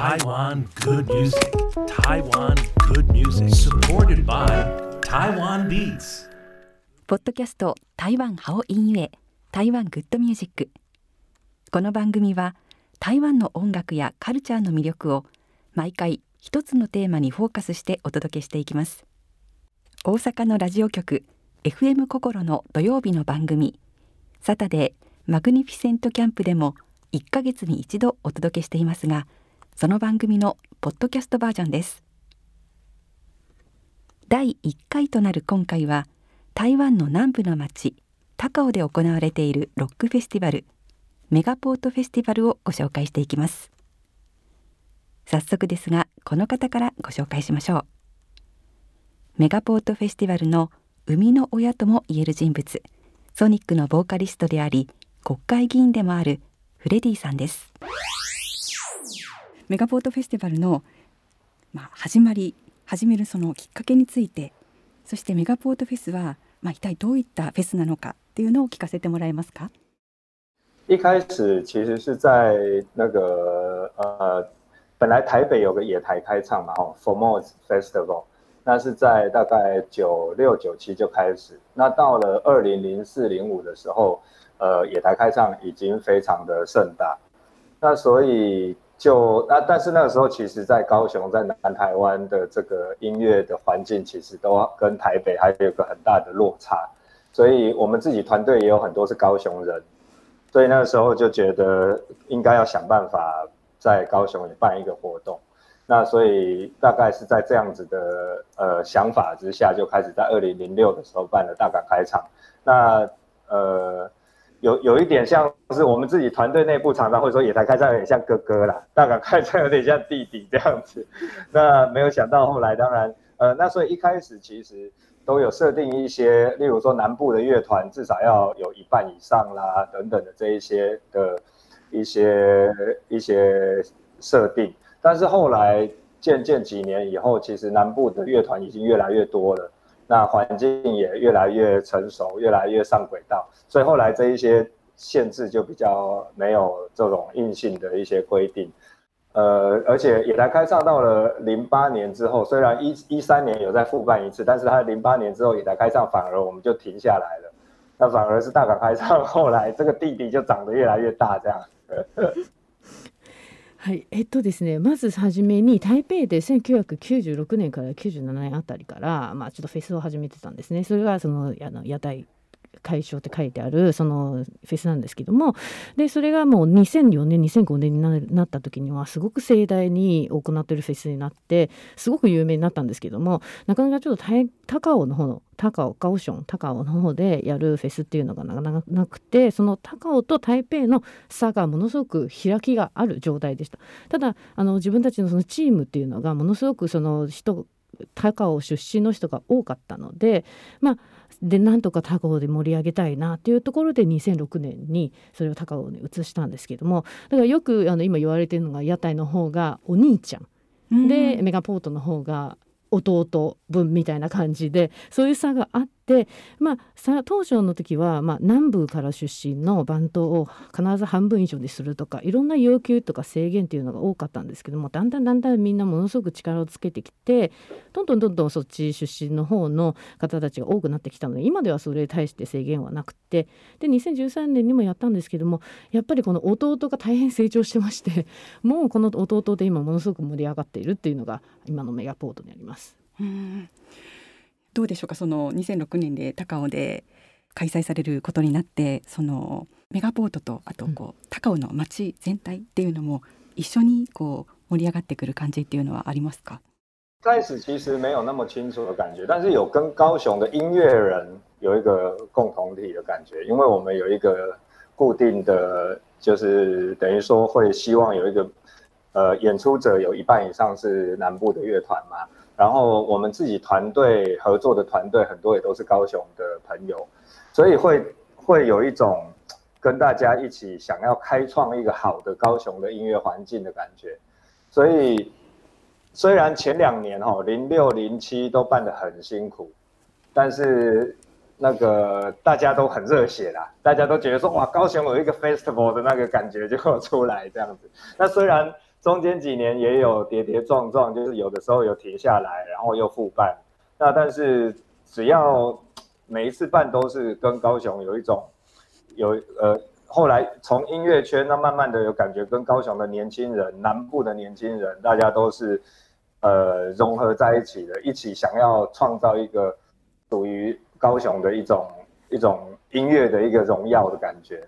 Taiwan good music. Taiwan good music. Supported by Taiwan Beats. ポッドキャスト台湾ハオインユエ台湾グッドミュージックこの番組は台湾の音楽やカルチャーの魅力を毎回一つのテーマにフォーカスしてお届けしていきます大阪のラジオ局 FM 心の土曜日の番組サタデーマグニフィセントキャンプでも1ヶ月に一度お届けしていますがその番組のポッドキャストバージョンです。第1回となる今回は台湾の南部の町高雄で行われているロックフェスティバルメガポートフェスティバルをご紹介していきます。早速ですがこの方からご紹介しましょう。メガポートフェスティバルの生みの親ともいえる人物ソニックのボーカリストであり国会議員でもあるフレディさんです。メガポートフェスティバルの、まあ、始まり始めるそのきっかけについてそしてメガポートフェスは、まあ、一体どういったフェスなのかっていうのを聞かせてもらえますか？一开始其实是在那个呃，本来台北有个野台开唱嘛，哦，Formos Festival，那是在大概九六九七就开始，那到了二零零四零五的时候，呃，野台开唱已经非常的盛大，那所以就那但是那个时候，其实在高雄，在南台湾的这个音乐的环境，其实都跟台北还有个很大的落差，所以我们自己团队也有很多是高雄人。所以那个时候就觉得应该要想办法在高雄也办一个活动，那所以大概是在这样子的呃想法之下，就开始在二零零六的时候办了大港开场。那呃有有一点像是我们自己团队内部常常会说野台开唱有点像哥哥啦，大港开唱有点像弟弟这样子。那没有想到后来当然呃那所以一开始其实。都有设定一些，例如说南部的乐团至少要有一半以上啦，等等的这一些的一些一些设定。但是后来渐渐几年以后，其实南部的乐团已经越来越多了，那环境也越来越成熟，越来越上轨道，所以后来这一些限制就比较没有这种硬性的一些规定。呃，而且也来开唱到了零八年之后，虽然一一三年有再复办一次，但是他零八年之后也来开唱，反而我们就停下来了。那反而是大港开唱，后来这个弟弟就长得越来越大，这样。はい、えっとですね、まず初めに台北で1996年から97年あたりから、まあ、ちょっとフェスを始めてたんですね。それがそのあの屋台解消って書いてあるそのフェスなんですけども。でそれがもう2004年2005年になった時にはすごく盛大に行ってるフェスになってすごく有名になったんですけどもなかなかちょっと高尾の方の高尾カオション高尾の方でやるフェスっていうのがなかなかなくてその高尾と台北の差がものすごく開きがある状態でした。ただあの自分たちのそのチームっていうのがものすごくその人高尾出身の人が多かったのでまあでなんとか高尾で盛り上げたいなっていうところで2006年にそれを高尾に移したんですけどもだからよくあの今言われてるのが屋台の方がお兄ちゃん。で、メガポートの方が弟分みたいな感じでそういう差があって、まあ、さ当初の時は、まあ、南部から出身の番頭を必ず半分以上にするとかいろんな要求とか制限っていうのが多かったんですけどもだんだんだんだんみんなものすごく力をつけてきてどんどんどんどんそっち出身の方の方たちが多くなってきたので今ではそれに対して制限はなくてで2013年にもやったんですけどもやっぱりこの弟が大変成長してまして もうこの弟で今ものすごく盛り上がっているっていうのが今のメガポートにあります。うんどうでしょうか？その2006年で高尾で開催されることになってそのメガポートとあとこう、うん、高尾の街全体っていうのも一緒にこう盛り上がってくる感じっていうのはありますか？开始其实没有那么清楚的感觉，但是有跟高雄的音乐人有一个共同体的感觉，因为我们有一个固定的，就是等于说会希望有一个呃演出者有一半以上是南部的乐团嘛，然后我们自己团队合作的团队很多也都是高雄的朋友，所以会会有一种跟大家一起想要开创一个好的高雄的音乐环境的感觉。所以虽然前两年哈零六零七都办得很辛苦，但是那个大家都很热血啦，大家都觉得说哇高雄有一个 festival 的那个感觉就出来这样子。那虽然中间几年也有跌跌撞撞，就是有的时候有停下来，然后又复办。那但是只要每一次办都是跟高雄有一种有呃，后来从音乐圈那慢慢的有感觉，跟高雄的年轻人、南部的年轻人，大家都是呃融合在一起的，一起想要创造一个属于高雄的一种一种音乐的一个荣耀的感觉。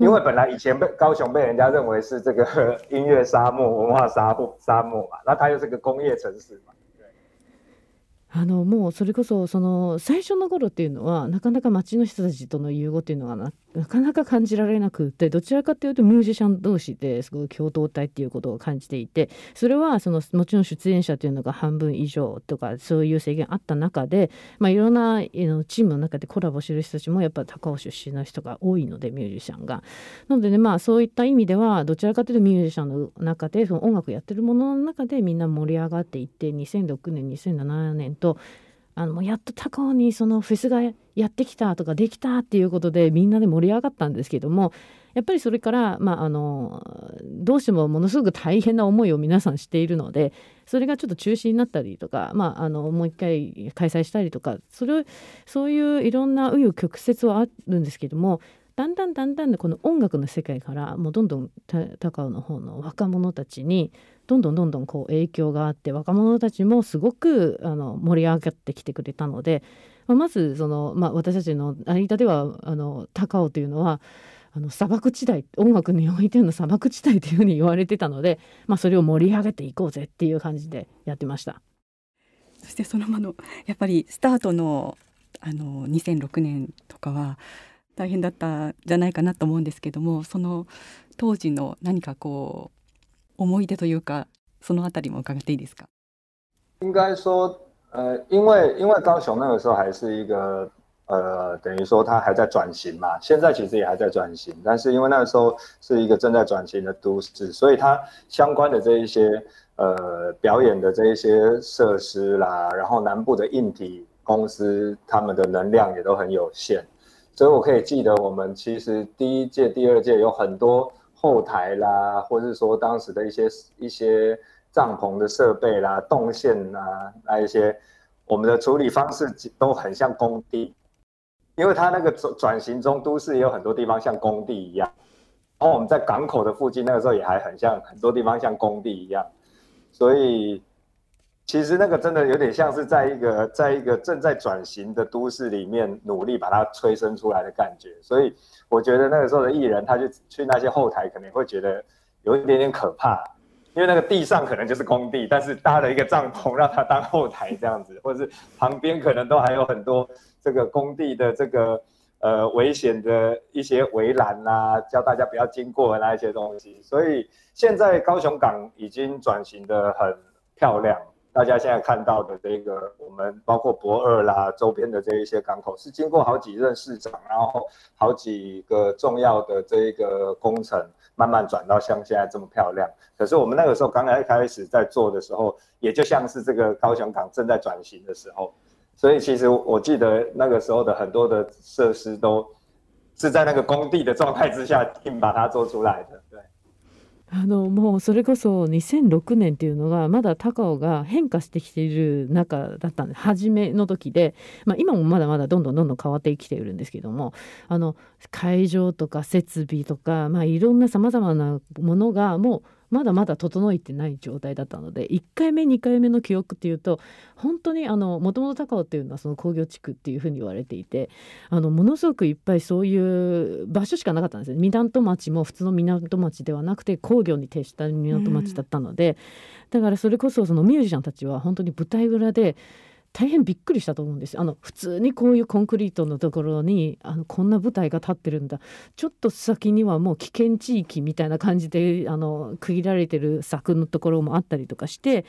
对，因为本来以前被高雄被人家认为是这个音乐沙漠、文化沙漠沙漠嘛，那它又是个工业城市嘛。あのもうそれこそその最初の頃っていうのはなかなか街の人たちとの融合っていうのはなかなか感じられなくてどちらかというとミュージシャン同士ですごい共同体っていうことを感じていてそれはそのもちろん出演者というのが半分以上とかそういう制限あった中で、まあ、いろんなチームの中でコラボしてる人たちもやっぱ高尾出身の人が多いのでミュージシャンが。なのでねまあそういった意味ではどちらかというとミュージシャンの中でその音楽やってるものの中でみんな盛り上がっていって2006年2007年とあのもうやっと高尾にそのフェスがやってきたとかできたっていうことでみんなで盛り上がったんですけどもやっぱりそれから、まあ、あのどうしてもものすごく大変な思いを皆さんしているのでそれがちょっと中止になったりとか、まあ、あのもう一回開催したりとかそれそういういろんな紆余曲折はあるんですけどもだんだんだんだんこの音楽の世界からもうどんどん高尾の方の若者たちにどんどんどんどんこう影響があって若者たちもすごくあの盛り上がってきてくれたので、まあ、まずその、まあ、私たちの間ではあの高尾というのはあの砂漠地帯音楽においての砂漠地帯というふうに言われてたので、まあ、それを盛り上げていこうぜっていう感じでやってました。そしてそのまのやっぱりスタートのあの2006年とかは大変だったじゃないかなと思うんですけどもその当時の何かこう思い出というか，そのあたりも伺っていいですか？应该说，呃，因为因为高雄那个时候还是一个呃，等于说它还在转型嘛，现在其实也还在转型，但是因为那个时候是一个正在转型的都市，所以它相关的这一些呃表演的这一些设施啦，然后南部的硬体公司他们的能量也都很有限，所以我可以记得我们其实第一届、第二届有很多。后台啦，或是说当时的一些一些帐篷的设备啦、动线啦，那一些我们的处理方式都很像工地，因为它那个转转型中都市也有很多地方像工地一样，然后我们在港口的附近那个时候也还很像很多地方像工地一样，所以。其实那个真的有点像是在一个在一个正在转型的都市里面努力把它催生出来的感觉，所以我觉得那个时候的艺人，他就去那些后台可能会觉得有一点点可怕，因为那个地上可能就是工地，但是搭了一个帐篷让他当后台这样子，或者是旁边可能都还有很多这个工地的这个呃危险的一些围栏呐，叫大家不要经过的那一些东西。所以现在高雄港已经转型的很漂亮。大家现在看到的这个，我们包括博二啦周边的这一些港口，是经过好几任市长，然后好几个重要的这一个工程，慢慢转到像现在这么漂亮。可是我们那个时候刚刚开始在做的时候，也就像是这个高雄港正在转型的时候，所以其实我记得那个时候的很多的设施都是在那个工地的状态之下硬把它做出来的。あのもうそれこそ2006年っていうのがまだ高尾が変化してきている中だったんで初めの時で、まあ、今もまだまだどんどんどんどん変わってきているんですけどもあの会場とか設備とか、まあ、いろんなさまざまなものがもうまだまだ整えてない状態だったので1回目2回目の記憶っていうと本当にもともと高尾っていうのはその工業地区っていうふうに言われていてあのものすごくいっぱいそういう場所しかなかったんですよ港町も普通の港町ではなくて工業に徹した港町だったので、うん、だからそれこそそのミュージシャンたちは本当に舞台裏で大変びっくりしたと思うんです。あの普通にこういうコンクリートのところにあのこんな舞台が立ってるんだ。ちょっと先にはもう危険地域みたいな感じであの区切られてる柵のところもあったりとかして。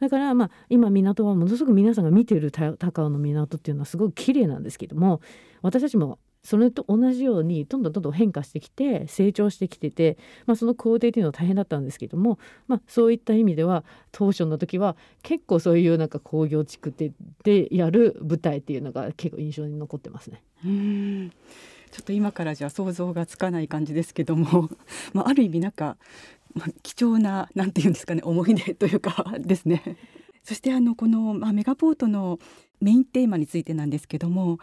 だからまあ今港はものすごく皆さんが見てる高尾の港っていうのはすごく綺麗なんですけども私たちもそれと同じようにどんどんどんどん変化してきて成長してきてて、まあ、その工程っていうのは大変だったんですけども、まあ、そういった意味では当初の時は結構そういうなんか工業地区ででやる舞台っていうのが結構印象に残ってますね。うんちょっと今からじゃ想像がつかない感じですけども、まあ、ある意味なんかまあ、貴重ななんていうんですかね思い出というか ですね。そしてあのこの、まあ、メガポートのメインテーマについてなんですけども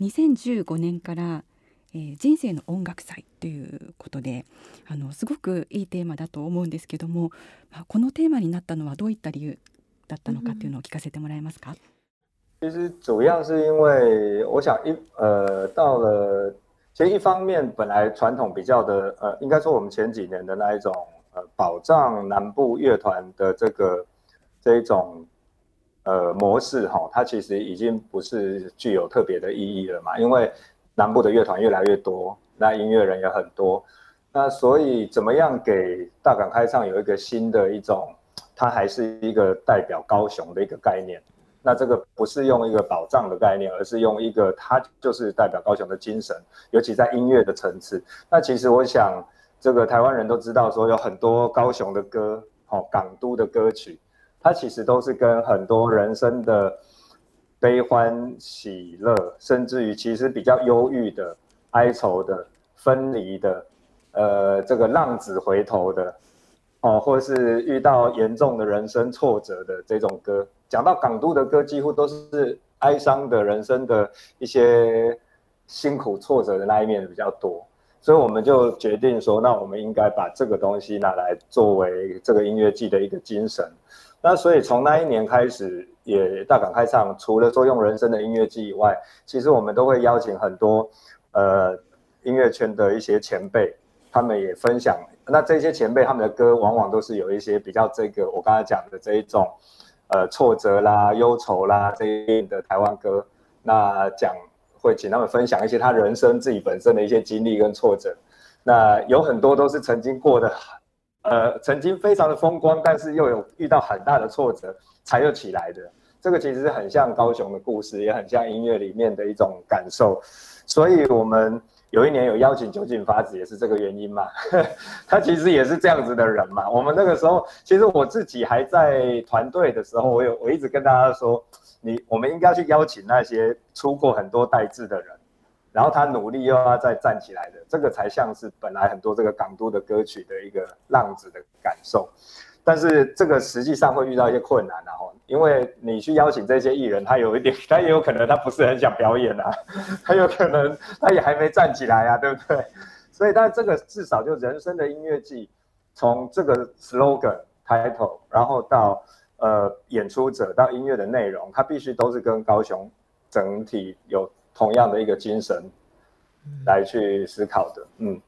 2015年からえー、人生の音楽祭ということであのすごくいいテーマだと思うんですけども、まあ、このテーマになったのはどういった理由だったのかっていうのを聞かせてもらえますか？其实主要是因为我想一呃到了，其实一方面本来传统比较的呃，应该说我们前几年的那一种呃保障南部乐团的这个这一种呃模式哈，它其实已经不是具有特别的意义了嘛，因为南部的乐团越来越多，那音乐人也很多，那所以怎么样给大港开唱有一个新的一种，它还是一个代表高雄的一个概念。那这个不是用一个保障的概念，而是用一个它就是代表高雄的精神，尤其在音乐的层次。那其实我想，这个台湾人都知道说有很多高雄的歌，哦，港都的歌曲，它其实都是跟很多人生的。悲欢喜乐，甚至于其实比较忧郁的、哀愁的、分离的，呃，这个浪子回头的，哦，或是遇到严重的人生挫折的这种歌，讲到港都的歌，几乎都是哀伤的人生的一些辛苦挫折的那一面比较多，所以我们就决定说，那我们应该把这个东西拿来作为这个音乐季的一个精神。那所以从那一年开始。也大港开唱，除了说用人生的音乐季以外，其实我们都会邀请很多呃音乐圈的一些前辈，他们也分享。那这些前辈他们的歌，往往都是有一些比较这个我刚才讲的这一种呃挫折啦、忧愁啦这一类的台湾歌。那讲会请他们分享一些他人生自己本身的一些经历跟挫折。那有很多都是曾经过的，呃，曾经非常的风光，但是又有遇到很大的挫折。才又起来的，这个其实很像高雄的故事，也很像音乐里面的一种感受。所以，我们有一年有邀请酒井法子，也是这个原因嘛。他其实也是这样子的人嘛。我们那个时候，其实我自己还在团队的时候，我有我一直跟大家说，你我们应该去邀请那些出过很多代志的人，然后他努力又要再站起来的，这个才像是本来很多这个港都的歌曲的一个浪子的感受。但是这个实际上会遇到一些困难，然后因为你去邀请这些艺人，他有一点，他也有可能他不是很想表演啊，他有可能 他也还没站起来啊，对不对？所以，但这个至少就人生的音乐季，从这个 slogan title，然后到呃演出者到音乐的内容，它必须都是跟高雄整体有同样的一个精神来去思考的。嗯，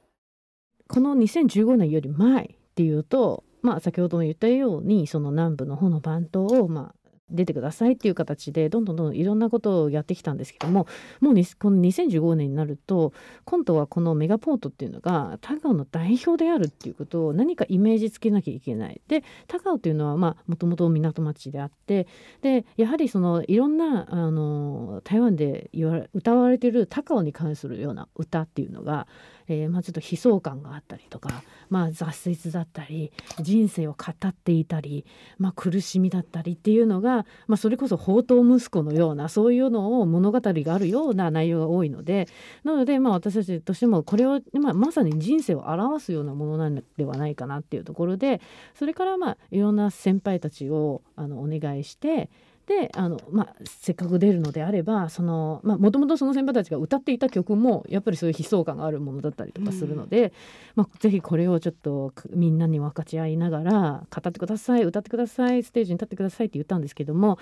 この2015年より前っていうと。まあ、先ほども言ったようにその南部の方の番頭を、まあ、出てくださいっていう形でどんどんどんどんいろんなことをやってきたんですけどももうこの2015年になると今度はこのメガポートっていうのが高尾の代表であるっていうことを何かイメージつけなきゃいけない。で高尾というのはもともと港町であってでやはりそのいろんなあの台湾で言わ歌われてる高尾に関するような歌っていうのがえー、まあ、ちょっと悲壮感があったりとか、まあ、挫折だったり人生を語っていたり、まあ、苦しみだったりっていうのが、まあ、それこそ宝刀息子のようなそういうのを物語があるような内容が多いのでなので、まあ、私たちとしてもこれを、まあ、まさに人生を表すようなものなんではないかなっていうところでそれからまあいろんな先輩たちをあのお願いしてであの、まあ、せっかく出るのであればもともとその先輩たちが歌っていた曲もやっぱりそういう悲壮感があるものだったりとかするので、うん、まあ、ぜひこれをちょっとみんなに分かち合いながら語ってください歌ってくださいステージに立ってくださいって言ったんですけども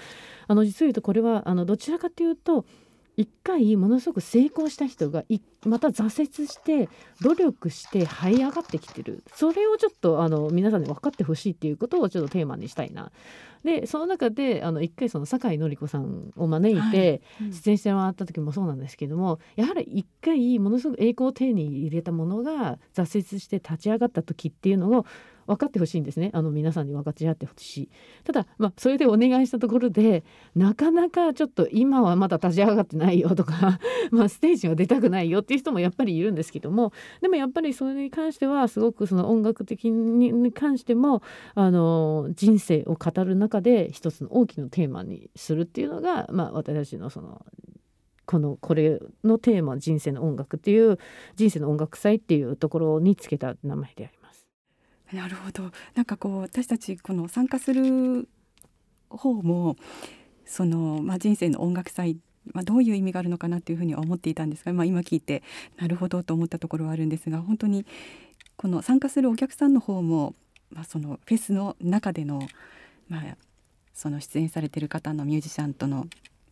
あの実を言うとこれはあのどちらかというと一回ものすごく成功した人がまた挫折して努力して這い上がってきてる。それをちょっとあの皆さんに分かってほしいっていうことをちょっとテーマにしたいな。でその中であの一回その酒井紀子さんを招いて出演してもらった時もそうなんですけども、やはり一回ものすごく栄光を手に入れたものが挫折して立ち上がった時っていうのを分かってほしいんですねあの皆さんに分かち合ってほしいただ、まあ、それでお願いしたところでなかなかちょっと今はまだ立ち上がってないよとか まあステージは出たくないよっていう人もやっぱりいるんですけどもでもやっぱりそれに関してはすごくその音楽的に関してもあの人生を語る中で一つの大きなテーマにするっていうのが、まあ、私たちのそのこのこれのテーマ「人生の音楽」っていう人生の音楽祭っていうところにつけた名前であります。なるほど。なんかこう私たちこの参加する方もその、まあ、人生の音楽祭まあ、どういう意味があるのかなというふうには思っていたんですが、まあ、今聞いてなるほどと思ったところはあるんですが本当にこの参加するお客さんの方も、まあ、そのフェスの中での,、まあ、その出演されてる方のミュージシャンとの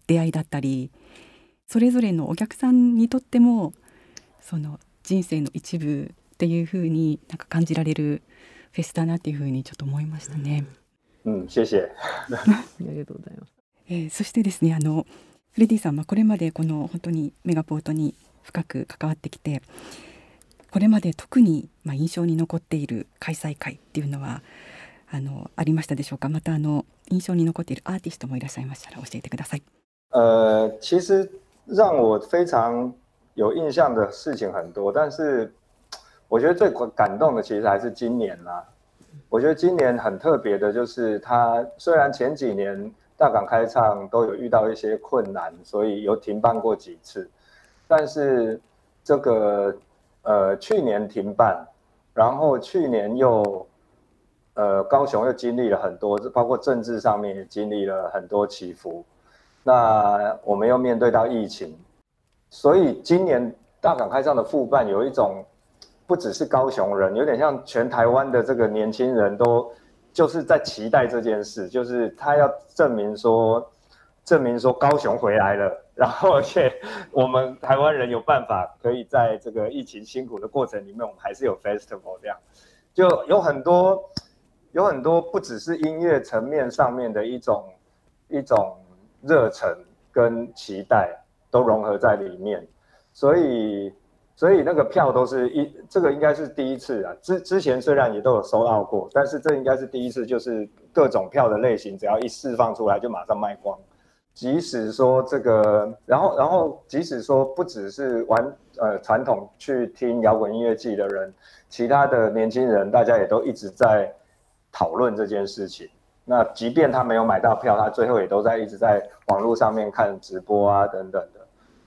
出会いだったりそれぞれのお客さんにとってもその人生の一部っていうふうになんか感じられるフェスだなっていうふうにちょっと思いましたね。うん。ありがとうございます。えー、そしてですねあのフレディさんはこれまでこの本当にメガポートに深く関わってきてこれまで特にまあ印象に残っている開催会っていうのはあのありましたでしょうか？またあの印象に残っているアーティストもいらっしゃいましたら教えてください。呃，其实让我非常有印象的事情很多，但是我觉得最感动的其实还是今年啦。我觉得今年很特别的，就是它虽然前几年大港开唱都有遇到一些困难，所以有停办过几次，但是这个呃去年停办，然后去年又呃高雄又经历了很多，包括政治上面也经历了很多起伏，那我们又面对到疫情，所以今年大港开唱的复办有一种。不只是高雄人，有点像全台湾的这个年轻人都就是在期待这件事，就是他要证明说，证明说高雄回来了，然后而且我们台湾人有办法可以在这个疫情辛苦的过程里面，我们还是有 festival 这样，就有很多有很多不只是音乐层面上面的一种一种热忱跟期待都融合在里面，所以。所以那个票都是一，这个应该是第一次啊。之之前虽然也都有收到过，但是这应该是第一次，就是各种票的类型，只要一释放出来就马上卖光。即使说这个，然后然后即使说不只是玩呃传统去听摇滚音乐季的人，其他的年轻人大家也都一直在讨论这件事情。那即便他没有买到票，他最后也都在一直在网络上面看直播啊等等的。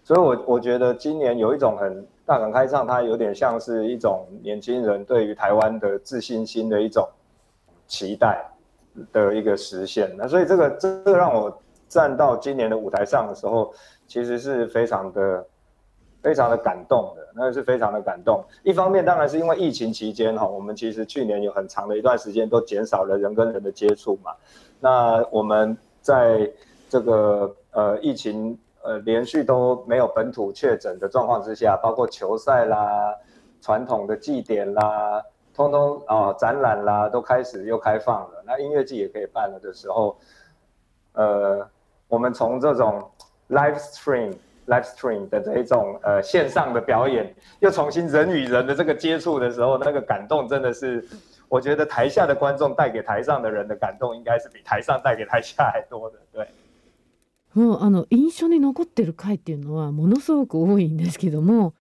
所以，我我觉得今年有一种很。大港开唱，它有点像是一种年轻人对于台湾的自信心的一种期待的一个实现。那所以这个这个让我站到今年的舞台上的时候，其实是非常的非常的感动的，那是非常的感动。一方面当然是因为疫情期间哈，我们其实去年有很长的一段时间都减少了人跟人的接触嘛。那我们在这个呃疫情。呃，连续都没有本土确诊的状况之下，包括球赛啦、传统的祭典啦，通通啊展览啦，都开始又开放了。那音乐季也可以办了的时候，呃，我们从这种 live stream、live stream 的这一种呃线上的表演，又重新人与人的这个接触的时候，那个感动真的是，我觉得台下的观众带给台上的人的感动，应该是比台上带给台下还多的，对。もうあの印象に残ってる回っていうのはものすごく多いんですけども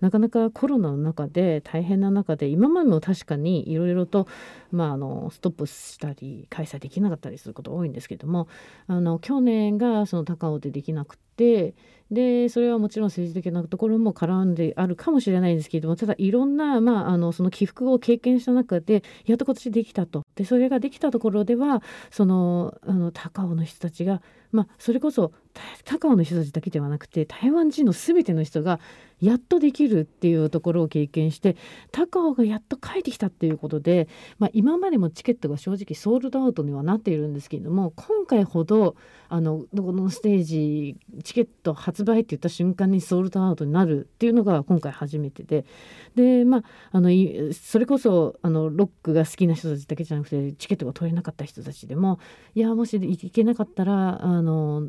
なかなかコロナの中で大変な中で今までも確かにいろいろと、まあ、あのストップしたり開催できなかったりすること多いんですけどもあの去年がその高尾でできなくてでそれはもちろん政治的なところも絡んであるかもしれないんですけれどもただいろんな、まあ、あのその起伏を経験した中でやっと今年できたと。でそれができたところではそのあの高尾の人たちが、まあ、それこそ高尾の人たちだけではなくて台湾人の全ての人がやっとできるっていうところを経験して高尾がやっと帰ってきたっていうことで、まあ、今までもチケットが正直ソールドアウトにはなっているんですけれども今回ほどあのこのステージチケット発売って言った瞬間にソールドアウトになるっていうのが今回初めてで。でまああのそれこそあのロックが好きな人たちだけじゃなくてチケットが取れなかった人たちでもいやもし行けなかったらあの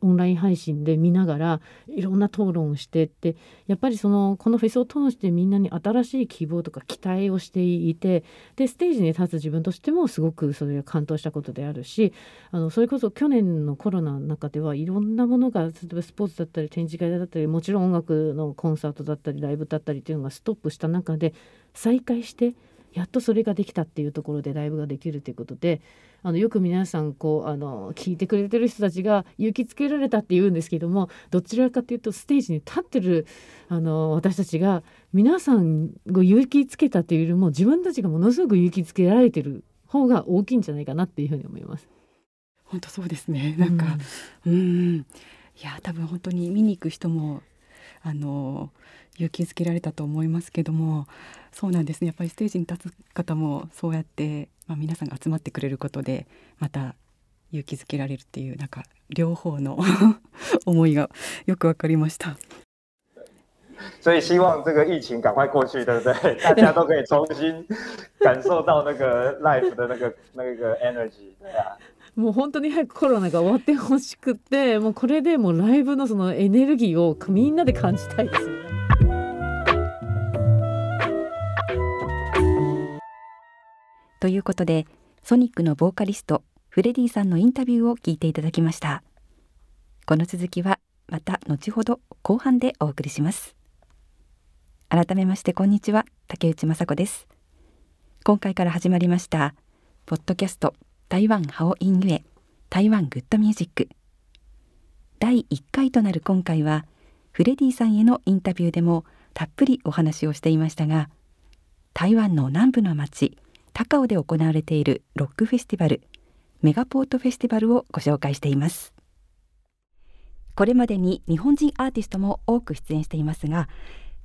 オンライン配信で見ながらいろんな討論をしてってやっぱりそのこのフェスを通してみんなに新しい希望とか期待をしていてでステージに立つ自分としてもすごくそれが感動したことであるしあのそれこそ去年のココロナの中ではいろんなものが例えばスポーツだったり展示会だったりもちろん音楽のコンサートだったりライブだったりっていうのがストップした中で再開してやっとそれができたっていうところでライブができるということであのよく皆さんこうあの聞いてくれてる人たちが勇気つけられたって言うんですけどもどちらかというとステージに立ってるあの私たちが皆さんを勇気つけたというよりも自分たちがものすごく勇気つけられてる方が大きいんじゃないかなっていうふうに思います。本当そうですねなんか、うん、うんいや多分本当に見に行く人もあの勇気づけられたと思いますけどもそうなんですねやっぱりステージに立つ方もそうやって、まあ、皆さんが集まってくれることでまた勇気づけられるっていうなんか両方の 思いがよくわかりました。所以希望这个疫情赶快过去，对不对？大家都可以重新感受到那个 life 的那个那个 energy，对啊。もう本当に早くコロナが終わってほしくてもうこれでもうライブのそのエネルギーをみんなで感じたいですよね。ということでソニックのボーカリストフレディさんのインタビューを聞いていただきました。この続きはまた後ほど後半でお送りします。改めましてこんにちは。竹内雅子です。今回から始まりましたポッドキャスト台湾ハオインユエ台湾グッドミュージック。第1回となる今回はフレディさんへのインタビューでもたっぷりお話をしていましたが台湾の南部の町高雄で行われているロックフェスティバルメガポートフェスティバルをご紹介しています。これまでに日本人アーティストも多く出演していますが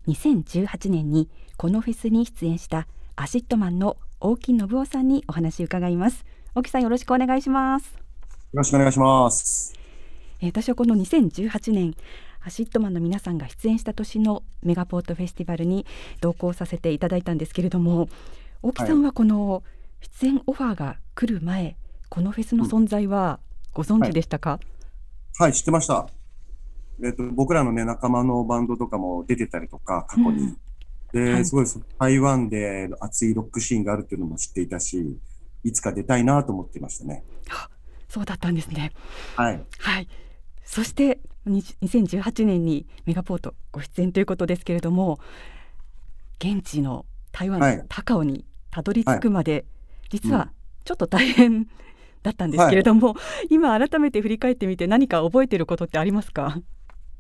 2018年にこのフェスに出演した ACIDMANの大木伸夫さんにお話を伺います。大木さんよろしくお願いします。よろしくお願いします。え私はこの2018年 ACIDMAN の皆さんが出演した年のメガポートフェスティバルに同行させていただいたんですけれども大木さんはこの出演オファーが来る前、はい、このフェスの存在はご存知でしたか、はい、はい、知ってました。えっと、僕らのね仲間のバンドとかも出てたりとか過去に、うん、で、はい、すごい台湾で熱いロックシーンがあるっていうのも知っていたしいつか出たいなと思っていましたね。そうだったんですね。はい。はい。そして2018年にメガポートご出演ということですけれども、現地の台湾の高尾にたどり着くまで、はい、実はちょっと大変だったんですけれども、はい、今改めて振り返ってみて何か覚えていることってありますか？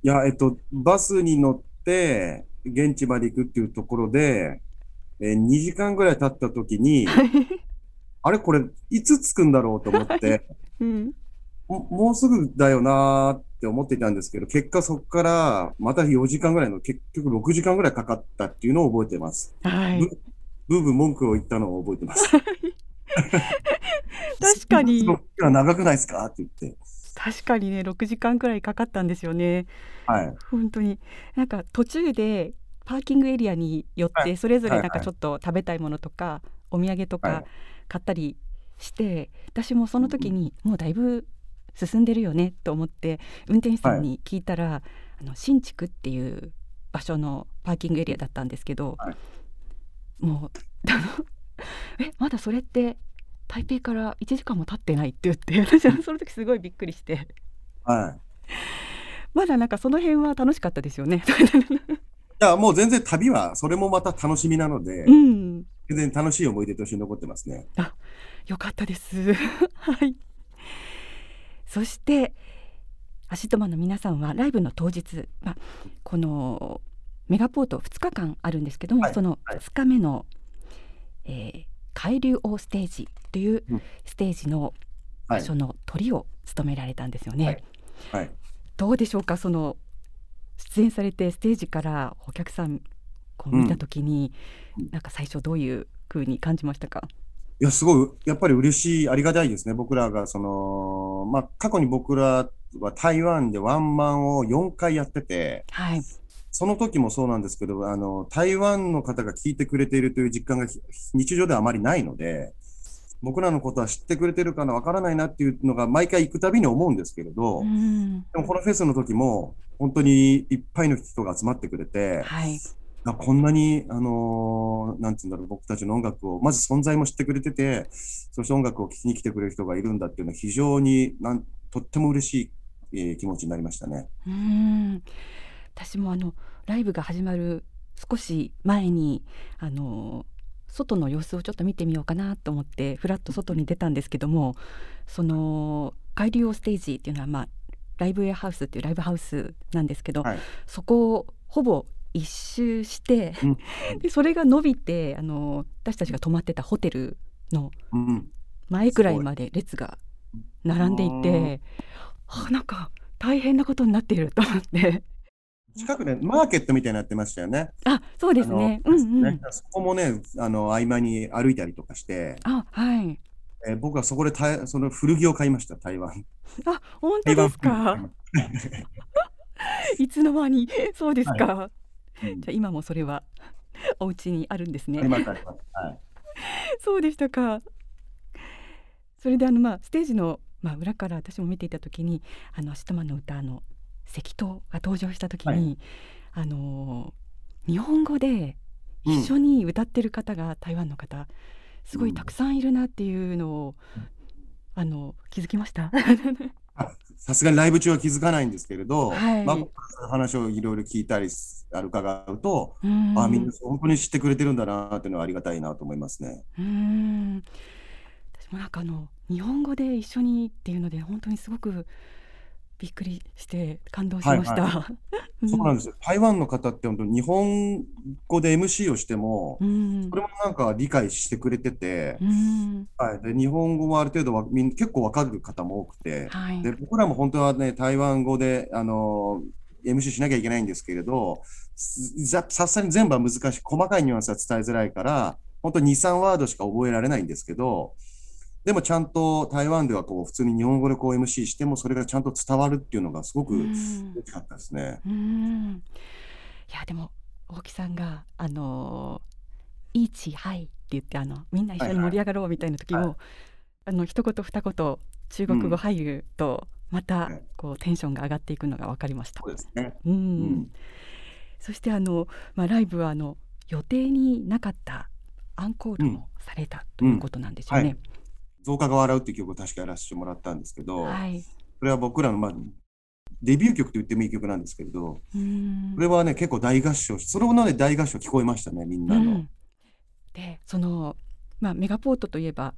いやえっとバスに乗って現地まで行くっていうところで、えー、2時間ぐらい経った時にあれこれ、いつ着くんだろうと思って、うん、ももうすぐだよなって思っていたんですけど、結果そこからまた4時間ぐらいの、結局6時間ぐらいかかったっていうのを覚えてます。はい。ブーブー文句を言ったのを覚えてます。確かに。長くないですか？って言って。確かにね、6時間くらいかかったんですよね。はい。本当に。なんか途中でパーキングエリアによって、それぞれなんかちょっと食べたいものとか、お土産とか、買ったりして私もその時にもうだいぶ進んでるよねと思って運転手さんに聞いたら、はい、あの新築っていう場所のパーキングエリアだったんですけど、はい、もう えまだそれって台北から1時間も経ってないって言って私はその時すごいびっくりして、はい、まだなんかその辺は楽しかったですよね。いやもう全然旅はそれもまた楽しみなので、うん、全然楽しい思い出として残ってますね。あ、よかったです。はい。そして ACIDMAN の皆さんはライブの当日、まあ、このメガポート2日間あるんですけども、はい、その2日目の、はい、えー、海龍王ステージというステージの場所の鳥を務められたんですよね。はい、はい、どうでしょうか？その出演されてステージからお客さんこう見た時に、うん、なんか最初どういう風に感じましたか？いや、すごい、やっぱり嬉しい、ありがたいですね。僕らが、その、まあ、過去に僕らは台湾でワンマンを4回やってて、はい。その時もそうなんですけど、あの、台湾の方が聞いてくれているという実感が日常ではあまりないので、僕らのことは知ってくれてるかな、わからないなっていうのが毎回行くたびに思うんですけれど、でもこのフェスの時も、本当にいっぱいの人が集まってくれて、はい、こんなに、あのー、なんていうんだろう、僕たちの音楽を、まず存在も知ってくれてて、そして音楽を聴きに来てくれる人がいるんだっていうのは、非常になんとっても嬉しい、えー、気持ちになりましたね。うん私もあのライブが始まる少し前にあの外の様子をちょっと見てみようかなと思ってふらっと外に出たんですけどもその海流ステージっていうのはまあライブウェアハウスっていうライブハウスなんですけど、はいそこをほぼ一周して、うん。でそれが伸びてあの私たちが泊まってたホテルのうん。前くらいまで列が並んでいてあなんか大変なことになっていると思って。近くでマーケットみたいになってましたよね。あそうですね。うんうん。ねそこもね、あの合間に歩いたりとかして、あはい。えー僕はそこでたその古着を買いました、台湾。あ本当ですか？いつの間に？そうですか、うんじゃあ今もそれは お家にあるんですね。はい。そうでしたかそれであのまあステージのまあ裏から私も見ていた時にあのシトマンの歌の石灯が登場した時に、あのー日本語でうん一緒に歌ってる方が台湾の方すごいたくさんいるなっていうのを、あの気づきました。あさすがにライブ中は気づかないんですけれど、はい。まあ、話をいろいろ聞いたりすある伺うと、うん。あみんな本当に知ってくれてるんだなっていうのはありがたいなと思いますね。うん。私もなんかあの日本語で一緒にっていうので本当にすごくびっくりして感動しました。はい そうなんですよ。台湾の方って本当に日本語で MC をしても、うん。それもなんか理解してくれてて、うん。はい、で日本語もある程度はみん結構わかる方も多くて、はい。で僕らも本当はね、台湾語で、あの MC しなきゃいけないんですけれど、さすがに全部は難しい、細かいニュアンスは伝えづらいから、本当2、3ワードしか覚えられないんですけど、でもちゃんと台湾ではこう普通に日本語でこう MC しても、それがちゃんと伝わるっていうのがすごくうん嬉しかったですね。うんいやでも大木さんがあのー「いいちはい」って言ってあのみんな一緒に盛り上がろうみたいな時も、はいあの一言二言中国語入るとまたはいこうテンションが上がっていくのが分かりましたそ。うですね。うんうんそしてあの、まあ、ライブはあの予定になかったアンコールもされたということなんですよね。増加が笑うっていう曲を確かやらせてもらったんですけど、はい、それは僕らの、まあ、デビュー曲と言ってもいい曲なんですけれど、うん。これはね、結構大合唱し、それもね、大合唱聞こえましたね、みんなの。うん、でその、まあ、メガポートといえば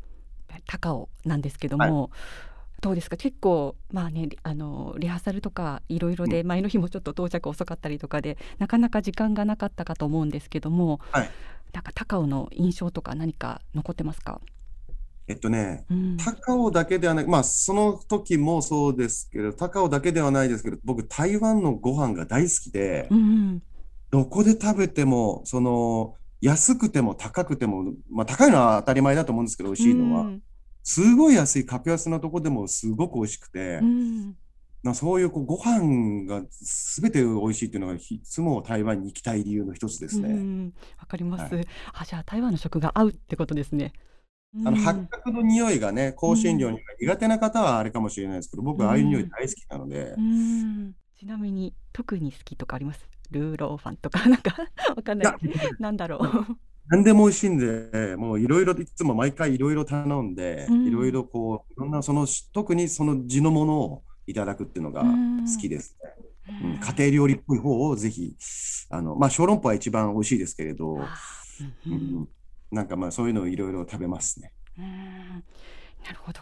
高尾なんですけども、どうですか？結構まあねリあのリハーサルとかいろいろで、前の日もちょっと到着遅かったりとかでなかなか時間がなかったかと思うんですけども、はい。なんか高尾の印象とか何か残ってますか、えっとね、うん。高尾だけではない、まあ、その時もそうですけど、高尾だけではないですけど、僕、台湾のご飯が大好きで、うんどこで食べても、その、安くても高くても、まあ、高いのは当たり前だと思うんですけど、美味しいのは。うん。すごい安い、格安なとこでもすごく美味しくて、うん。まあ、そういうこうご飯がすべて美味しいっていうのが、いつも台湾に行きたい理由の一つですね。うん。わかります、はあじゃあ台湾の食が合うってことですね。あのうん。八角の匂いがね、香辛料に苦手な方はあれかもしれないですけど、僕はああいう匂い大好きなので。う、ん。ちなみに特に好きとかあります？ルーローファンとか？なんかわかんない。なんだろう。何でも美味しいんで、もういろいろ、いつも毎回いろいろ頼んで、うん。いろいろこう、いろんなその、特にその地のものをいただくっていうのが好きですね。うん。家庭料理っぽい方をぜひ、あの、まあ、小籠包は一番美味しいですけれど、ううん。ん、なんかまあそういうのをいろいろ食べますね。うん。なるほど。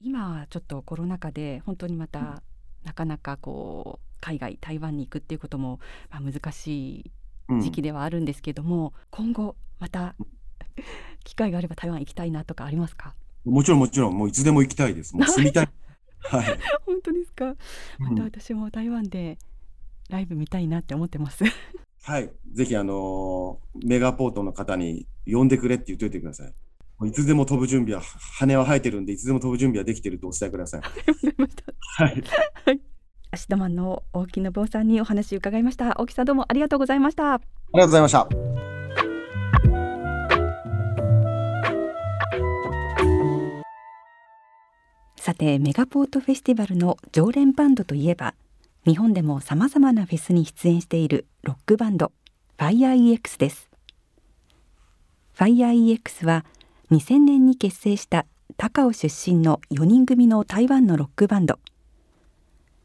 今はちょっとコロナ禍で本当にまたなかなかこう海外台湾に行くっていうことも、まあ、難しいうん。時期ではあるんですけども、今後また機会があれば台湾行きたいなとかありますか？もちろんもちろん、もういつでも行きたいです。もう住みたい。はい。本当ですか？またうん私も台湾でライブ見たいなって思ってますはい。ぜひ、あのーメガポートの方に呼んでくれって言っといてください。いつでも飛ぶ準備は、羽は生えてるんで、いつでも飛ぶ準備はできてるとお伝えください。はい。アシダマンの大木信夫さんにお話伺いました大木さんどうもありがとうございましたありがとうございました。さてメガポートフェスティバルの常連バンドといえば日本でもさまざまなフェスに出演しているロックバンド FireEX です。FireEX は2000年に結成した高尾出身の4人組の台湾のロックバンド。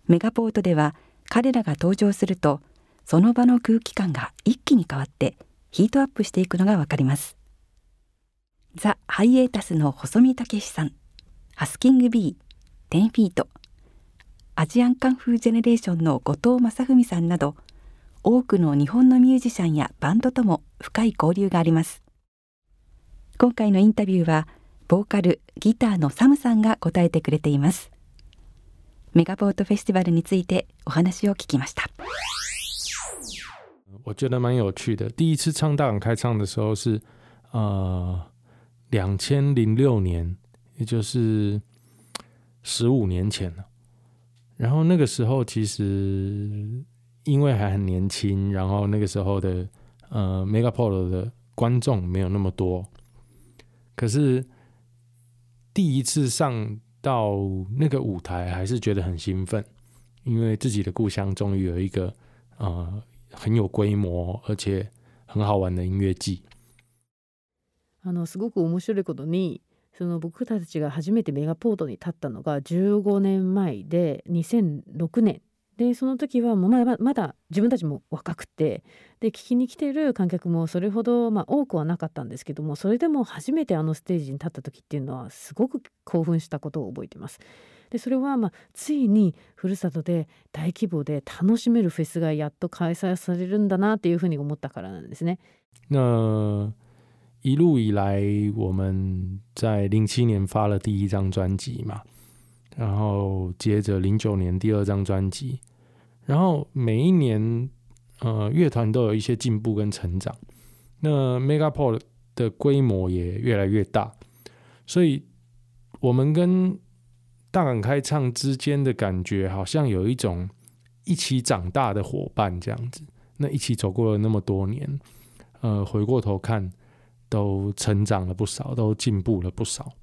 メガポートでは彼らが登場するとその場の空気感が一気に変わってヒートアップしていくのがわかります。ザ・ハイエータスの細見武さんハスキング B 10フィート。アジアンカンフージェネレーションの後藤正文さんなど多くの日本のミュージシャンやバンドとも深い交流があります今回のインタビューはボーカルギターのサムさんが答えてくれていますメガポートフェスティバルについてお話を聞きました我觉得蛮有趣的。第一次唱大港开唱的时候是呃两千零六年，也就是十五年前了。然后那个时候其实因为还很年轻，然后那个时候的呃 Mega Polo 的观众没有那么多，可是第一次上到那个舞台，还是觉得很兴奋，因为自己的故乡终于有一个呃很有规模而且很好玩的音乐季。あのすごく面白いことに その僕たちが初めてメガポートに立ったのが15年前で2006年でその時はまだまだ自分たちも若くてで聞きに来てる観客もそれほど、まあ、多くはなかったんですけどもそれでも初めてあのステージに立った時っていうのはすごく興奮したことを覚えてます。でそれは、まあ、ついにふるさとで大規模で楽しめるフェスがやっと開催されるんだなっていうふうに思ったからなんですね。一路以来，我们在零七年发了第一张专辑嘛，然后接着零九年第二张专辑，然后每一年呃乐团都有一些进步跟成长，那 Megapod 的规模也越来越大，所以我们跟大港开唱之间的感觉，好像有一种一起长大的伙伴这样子。那一起走过了那么多年，呃，回过头看。都成長了不少，都进步了不少。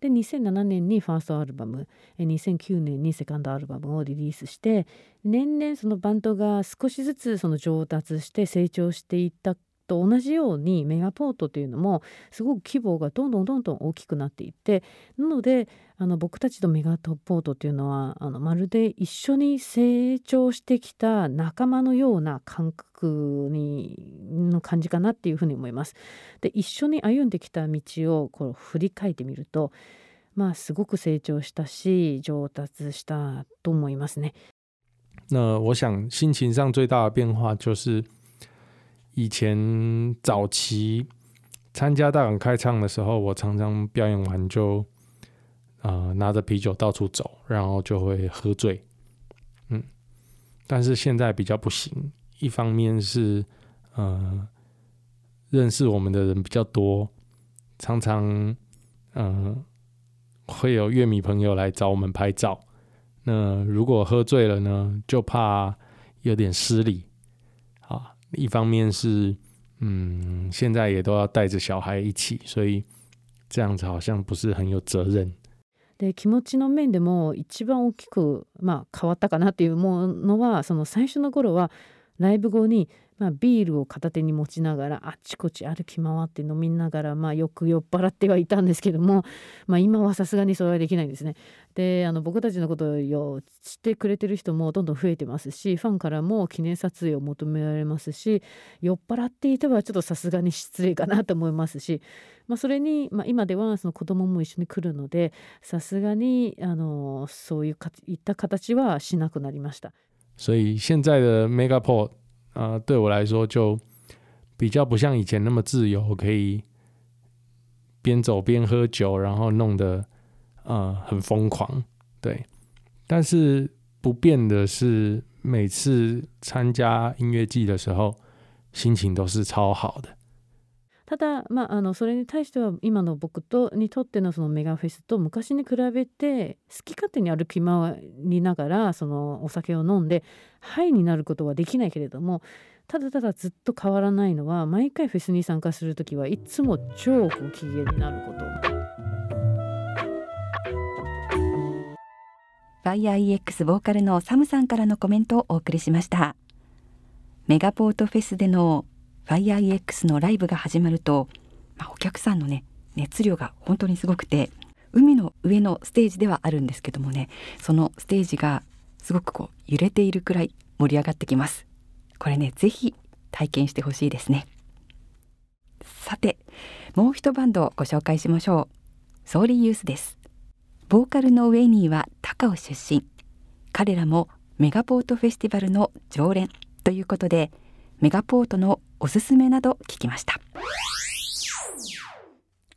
で2007年にファーストアルバム2009年にセカンドアルバムをリリースして年々そのバンドが少しずつその上達して成長していったと同じようにメガポートというのもすごく規模がどんどんどんどん大きくなっていってなのであの僕たちとメガポートというのはあのまるで一緒に成長してきた仲間のような感覚にの感じかなっていうふうに思います。で一緒に歩んできた道をこう振り返ってみるとまあすごく成長したし上達したと思いますね。那我想心情上最大的变化就是以前早期参加大港开唱的时候，我常常表演完就啊拿着啤酒到处走，然后就会喝醉，嗯，但是现在比较不行。一方面是呃认识我们的人比较多，常常嗯会有乐迷朋友来找我们拍照。那如果喝醉了呢，就怕有点失礼。一方面是，嗯，现在也都要带着小孩一起，所以这样子好像不是很有责任。で気持ちの面でも一番大きく、まあ、変わったかなっていうものはその最初の頃はライブ後に まあ、ビールを片手に持ちながらあっちこっち歩き回って飲みながら、まあ、よく酔っ払ってはいたんですけども、まあ、今はさすがにそれはできないんですね。であの僕たちのことを知ってくれてる人もどんどん増えてますしファンからも記念撮影を求められますし酔っ払っていてはちょっとさすがに失礼かなと思いますし、まあ、それに、まあ、今ではその子供も一緒に来るのでさすがにあのそういうかいった形はしなくなりました。所以现在的呃，对我来说就比较不像以前那么自由，可以边走边喝酒，然后弄得呃很疯狂，对。但是不变的是，每次参加音乐季的时候，心情都是超好的。ただ、まあ、あのそれに対しては今の僕とにとってのそのメガフェスと昔に比べて好き勝手に歩き回りながらそのお酒を飲んでハイになることはできないけれどもただただずっと変わらないのは毎回フェスに参加する時はいつも超ご機嫌になること。YIEX ボーカルのサムさんからのコメントをお送りしましたメガポートフェスでの FireEX のライブが始まると、まあ、お客さんのね熱量が本当にすごくて海の上のステージではあるんですけどもねそのステージがすごくこう揺れているくらい盛り上がってきます。これねぜひ体験してほしいですね。さてもう一バンドをご紹介しましょう。ソーリーユースです。ボーカルのウェニーは高尾出身。彼らもメガポートフェスティバルの常連ということでメガポートのおすすめなど聞きました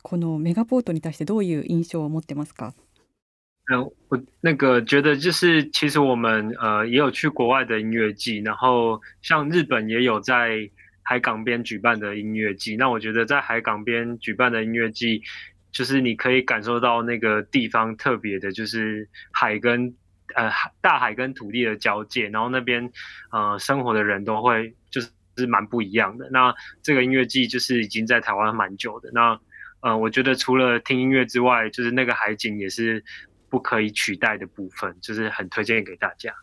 このメガポートに対してどういう印象を持ってますか嗯，我那个觉得就是，其实我们呃也有去国外的音乐季，然后像日本也有在海港边举办的音乐季。那我觉得在海港边举办的音乐季，就是你可以感受到那个地方特别的，就是海跟呃大海跟土地的交界，然后那边呃生活的人都会就是 是蛮不一样的。那这个音乐季就是已经在台湾蛮久的。那呃，我觉得除了听音乐之外，就是那个海景也是。不可以取代的部分，就是很推荐给大家。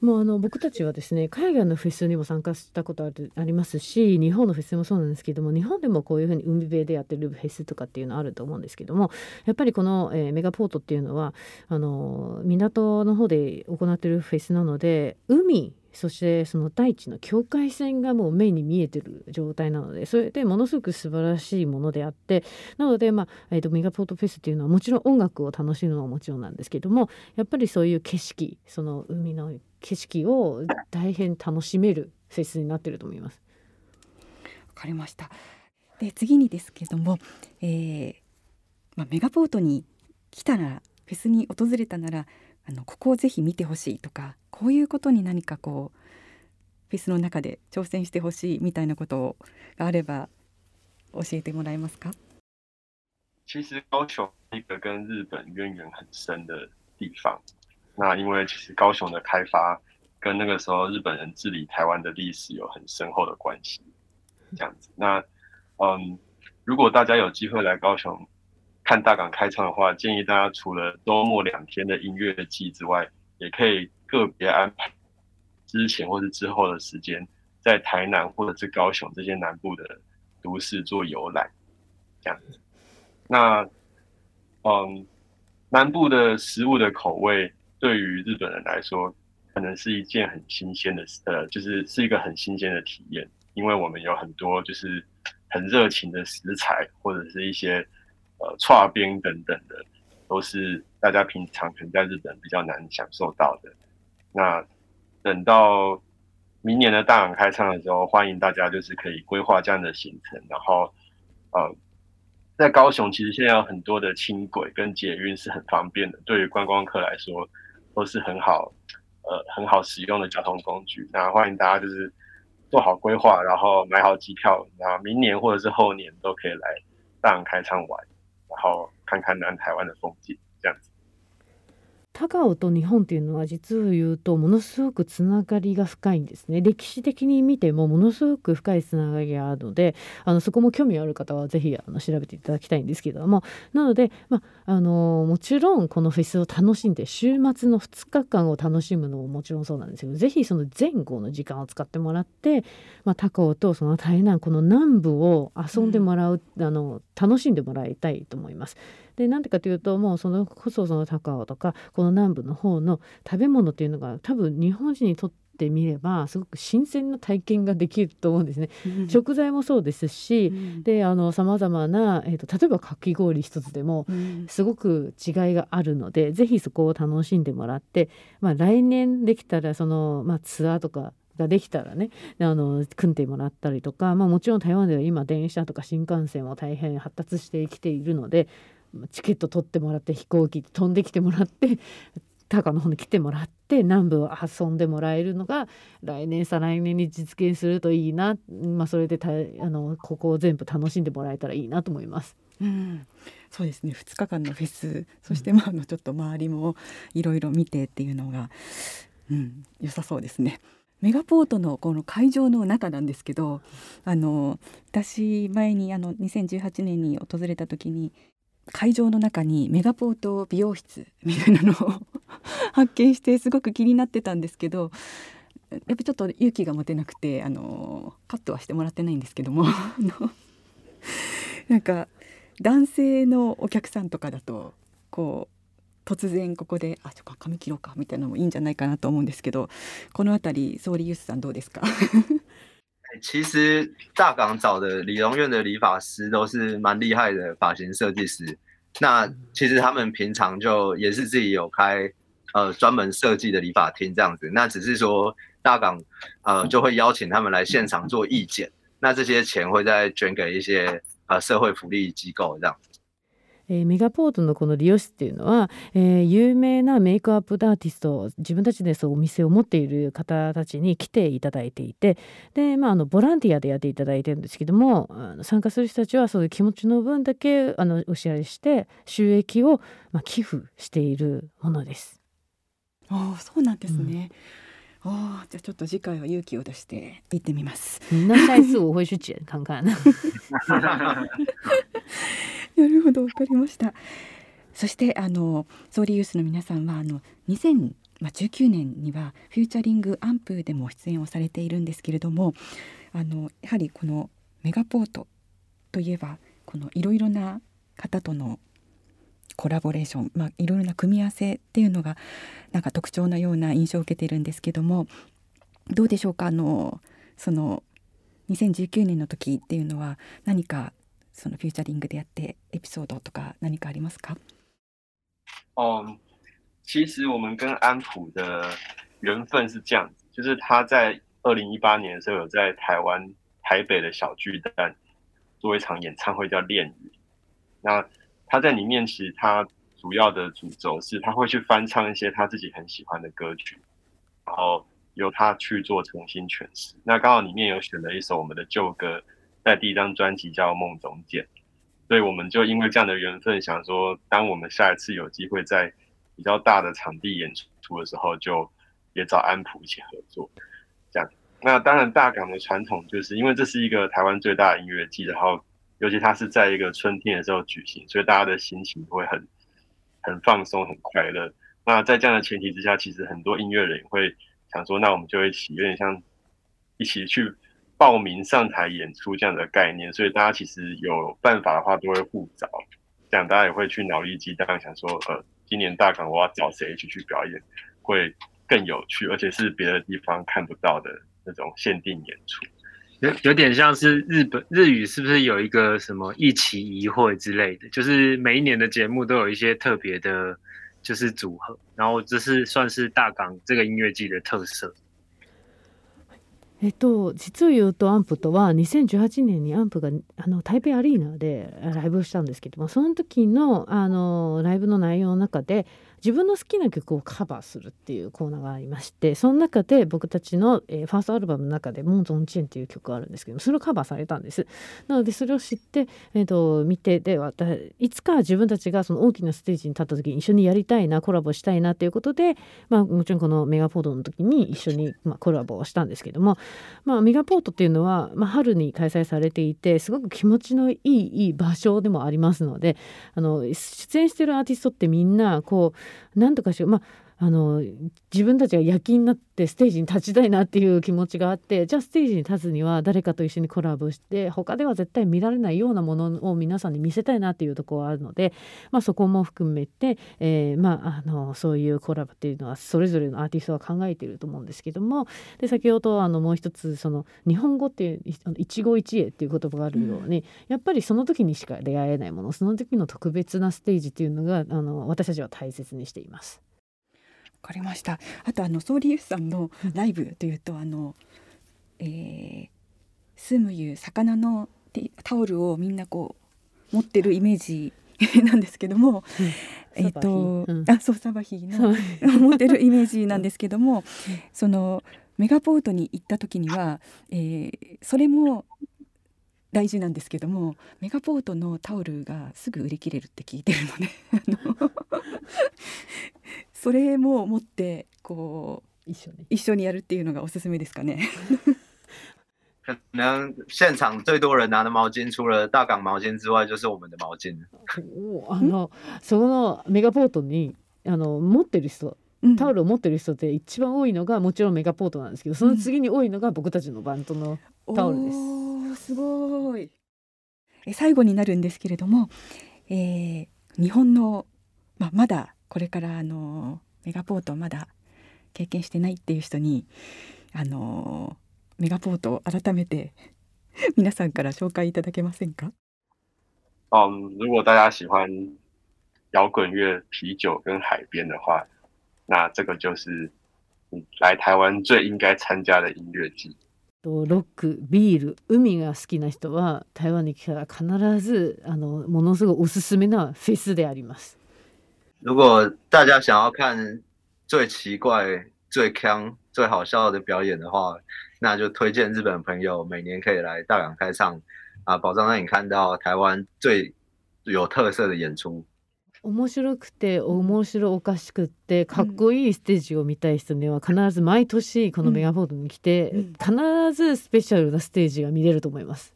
もうあの僕たちはですね海外のフェスにも参加したことあるありますし日本のフェスもそうなんですけども日本でもこういうふうに海辺でやってるフェスとかっていうのあると思うんですけどもやっぱりこの、えー、メガポートっていうのはあの港の方で行ってるフェスなので海そしてその大地の境界線がもう目に見えてる状態なのでそれでものすごく素晴らしいものであってなので、まあえーと、メガポートフェスっていうのはもちろん音楽を楽しむのはもちろんなんですけどもやっぱりそういう景色その海の景色を大変楽しめるフェスになってると思います。わかりましたで次にですけども、えーまあ、メガポートに来たらフェスに訪れたならあのここをぜひ見てほしいとかこういうことに何かこうフェスの中で挑戦してほしいみたいなことがあれば教えてもらえますか？其实高雄一个跟日本渊源很深的地方，那因为其实高雄的开发跟那个时候日本人治理台湾的历史有很深厚的关系，这样子。那嗯，如果大家有机会来高雄看大港开唱的话，建议大家除了周末两天的音乐季之外，也可以个别安排之前或是之后的时间，在台南或者是高雄这些南部的都市做游览，这样子。那嗯，南部的食物的口味对于日本人来说，可能是一件很新鲜的，呃，就是是一个很新鲜的体验，因为我们有很多就是很热情的食材，或者是一些。呃，串边等等的，都是大家平常可能在日本比较难享受到的。那等到明年的大港开唱的时候，欢迎大家就是可以规划这样的行程。然后，呃，在高雄其实现在有很多的轻轨跟捷运是很方便的，对于观光客来说都是很好，呃，很好使用的交通工具。那欢迎大家就是做好规划，然后买好机票，那明年或者是后年都可以来大港开唱玩。然后看看南台湾的风景，这样子。高尾と日本っていうのは実を言うとものすごくつながりが深いんですね。歴史的に見てもものすごく深いつながりがあるのであのそこも興味ある方はぜひあの調べていただきたいんですけれども。なので、まあのもちろんこのフェスを楽しんで週末の2日間を楽しむのももちろんそうなんですけどぜひその前後の時間を使ってもらって、まあ、高尾とその台南この南部を遊んでもらう、うん、あの楽しんでもらいたいと思います。でなんでかというともうそのこそその高尾とかこの南部の方の食べ物っていうのが多分日本人にとってってみればすごく新鮮な体験ができると思うんですね。うん、食材もそうですし、うん、であのさまざまな、えーと、例えばかき氷一つでもすごく違いがあるので、うん、ぜひそこを楽しんでもらって、まあ、来年できたらその、まあ、ツアーとかができたらねあの組んでもらったりとか、まあ、もちろん台湾では今電車とか新幹線も大変発達してきているのでチケット取ってもらって飛行機飛んできてもらって 高の方に来てもらって南部を遊んでもらえるのが来年再来年に実現するといいな、まあ、それでたあのここを全部楽しんでもらえたらいいなと思います。うん、そうですね2日間のフェスそしてまああのちょっと周りもいろいろ見てっていうのが、うん、良さそうですね。メガポートのこの会場の中なんですけどあの私前にあの2018年に訪れた時に会場の中にメガポート美容室みたいなのを 発見してすごく気になってたんですけどやっぱちょっと勇気が持てなくてあのカットはしてもらってないんですけども なんか男性のお客さんとかだとこう突然ここで「あちょっと髪切ろうか」みたいなのもいいんじゃないかなと思うんですけどこの辺り総理ユースさんどうですか？其实大港找的理容院的理发师都是蛮厉害的发型设计师。那其实他们平常就也是自己有开呃专门设计的理发厅这样子。那只是说大港呃就会邀请他们来现场做意见。那这些钱会再捐给一些呃社会福利机构这样。えー、メガポートのこの理容室っていうのは、えー、有名なメイクアップアーティスト自分たちでそうお店を持っている方たちに来ていただいていてで、まあ、あのボランティアでやっていただいてるんですけども参加する人たちはそういう気持ちの分だけあのお支払いして収益を、まあ、寄付しているものです。あそうなんですね、うんあじゃあちょっと次回は勇気を出して行ってみます。那下一次我会去剪看看。なるほどわかりましたそしてあのソーリーユースの皆さんはあの2019年にはフューチャリングアンプでも出演をされているんですけれどもあのやはりこのメガポートといえばこのいろいろな方とのコラボレーション、まあ、いろいろな組み合わせっていうのがなんか特徴なような印象を受けているんですけどもどうでしょうか？あのその2019年の時っていうのは何かそのフューチャリングでやってエピソードとか何かありますか？嗯，其实我们跟安普的缘分是这样子，就是他在二零一八年的时候有在台湾台北的小巨蛋做一场演唱会，叫《恋语》。那他在里面其实他主要的主轴是他会去翻唱一些他自己很喜欢的歌曲，然后由他去做重新诠释。那刚好里面有选了一首我们的旧歌。在第一张专辑叫《梦中见》，所以我们就因为这样的缘分，想说，当我们下一次有机会在比较大的场地演出的时候，就也找安普一起合作。这样，那当然大港的传统就是因为这是一个台湾最大的音乐季，然后尤其它是在一个春天的时候举行，所以大家的心情会很很放松、很快乐。那在这样的前提之下，其实很多音乐人会想说，那我们就一起有点像一起去。报名上台演出这样的概念，所以大家其实有办法的话都会互找，这样大家也会去脑力激荡，想说，呃，今年大港我要找谁一起去表演，会更有趣，而且是别的地方看不到的那种限定演出，有有点像是日本日语是不是有一个什么一期一会之类的，就是每一年的节目都有一些特别的，就是组合，然后这是算是大港这个音乐季的特色。えっと、実を言うとアンプとは2018年にアンプがあの台北アリーナでライブをしたんですけどもその時のあのライブの内容の中で 自分の好きな曲をカバーするっていうコーナーがありましてその中で僕たちの、えー、ファーストアルバムの中で「モンゾンチェン」っていう曲があるんですけどそれをカバーされたんです。なのでそれを知って、えーと、見てでいつか自分たちがその大きなステージに立った時に一緒にやりたいなコラボしたいなということで、まあ、もちろんこのメガポートの時に一緒に、まあ、コラボをしたんですけども、まあ、メガポートっていうのは、まあ、春に開催されていてすごく気持ちのいいいい場所でもありますのであの出演してるアーティストってみんなこうなんとかしよう。まああの自分たちが夜勤になってステージに立ちたいなっていう気持ちがあってじゃあステージに立つには誰かと一緒にコラボして他では絶対見られないようなものを皆さんに見せたいなっていうところがあるので、まあ、そこも含めて、えー、まあ、あのそういうコラボっていうのはそれぞれのアーティストは考えていると思うんですけどもで先ほどあのもう一つその日本語っていう一期一会っていう言葉があるように、うん、やっぱりその時にしか出会えないものその時の特別なステージっていうのがあの私たちは大切にしています。かりました。あとあのソーリーユスさん。のライブというとあの、えー、スムユ魚のタオルをみんなこう 持ってるイメージなんですけども、うん、えっ、と、うん、あそうサバヒの持ってるイメージなんですけども、そのメガポートに行った時には、えー、それも大事なんですけどもメガポートのタオルがすぐ売り切れるって聞いてるのでそれも持ってこう一緒に一緒にやるっていうのがおすすめですかね。可能现场最多人拿的毛巾，除了大港毛巾之外，就是我们的毛巾。あのそのメガポートにあの持ってる人。タオルを持ってる人って一番多いのがもちろんメガポートなんですけどその次に多いのが僕たちのバンドのタオルです。うん、すごいえ最後になるんですけれども、えー、日本の、まあ、まだこれからあのメガポートまだ経験してないっていう人にあのメガポートを改めて皆さんから紹介いただけませんか？嗯，如果大家喜欢摇滚乐、啤酒跟海边的话，那这个就是你来台湾最应该参加的音乐季。とロックビール海が好きな人は台湾に来たら必ずあのものすごいおすすめなフェスであります。如果大家想要看最奇怪、最坑、最好笑的表演的话，那就推荐日本朋友每年可以来大港开唱啊，保障让你看到台湾最有特色的演出。面白くて面白おかしくってかっこいいステージを見たい人には必ず毎年このメガポートに来て、うん必ずスペシャルなステージが見れると思います。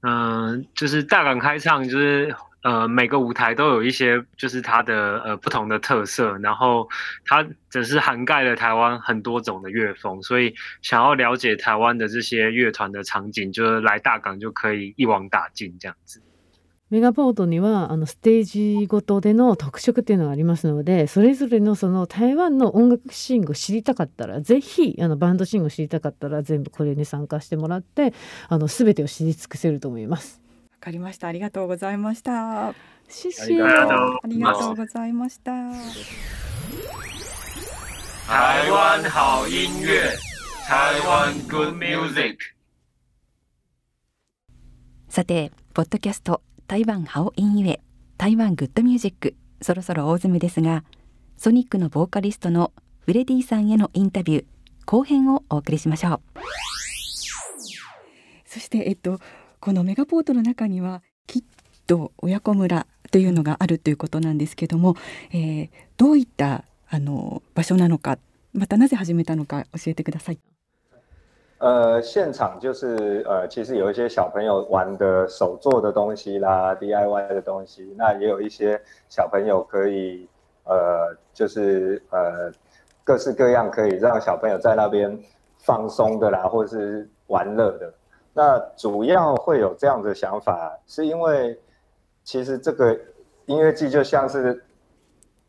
嗯、就是大港开唱，就是 呃每个舞台都有一些就是它的呃不同的特色，然后它只是涵盖了台湾很多种的乐风，所以想要了解台湾的这些乐团的场景，就是来大港就可以一网打尽这样子。メガポートにはあのステージごとでの特色っていうのがありますのでそれぞれのその台湾の音楽シーンを知りたかったらぜひあのバンドシーンを知りたかったら全部これに参加してもらってあの全てを知り尽くせると思います。 わかりました。ありがとうございました。谢ありがとうありがとうございました台湾好音乐，台湾 good music。さてポッドキャスト台湾ハオインユエ。台湾グッドミュージックそろそろ大詰めですがソニックのボーカリストのフレディさんへのインタビュー後編をお送りしましょう。そしてえっとこのメガポートの中にはきっと親子村というのがあるということなんですけども、えーどういったあの場所なのかまたなぜ始めたのか教えてください。呃，现场就是呃，其实有一些小朋友玩的手做的东西啦，DIY 的东西，那也有一些小朋友可以呃，就是呃，各式各样可以让小朋友在那边放松的啦，或是玩乐的。那主要会有这样的想法，是因为其实这个音乐季就像是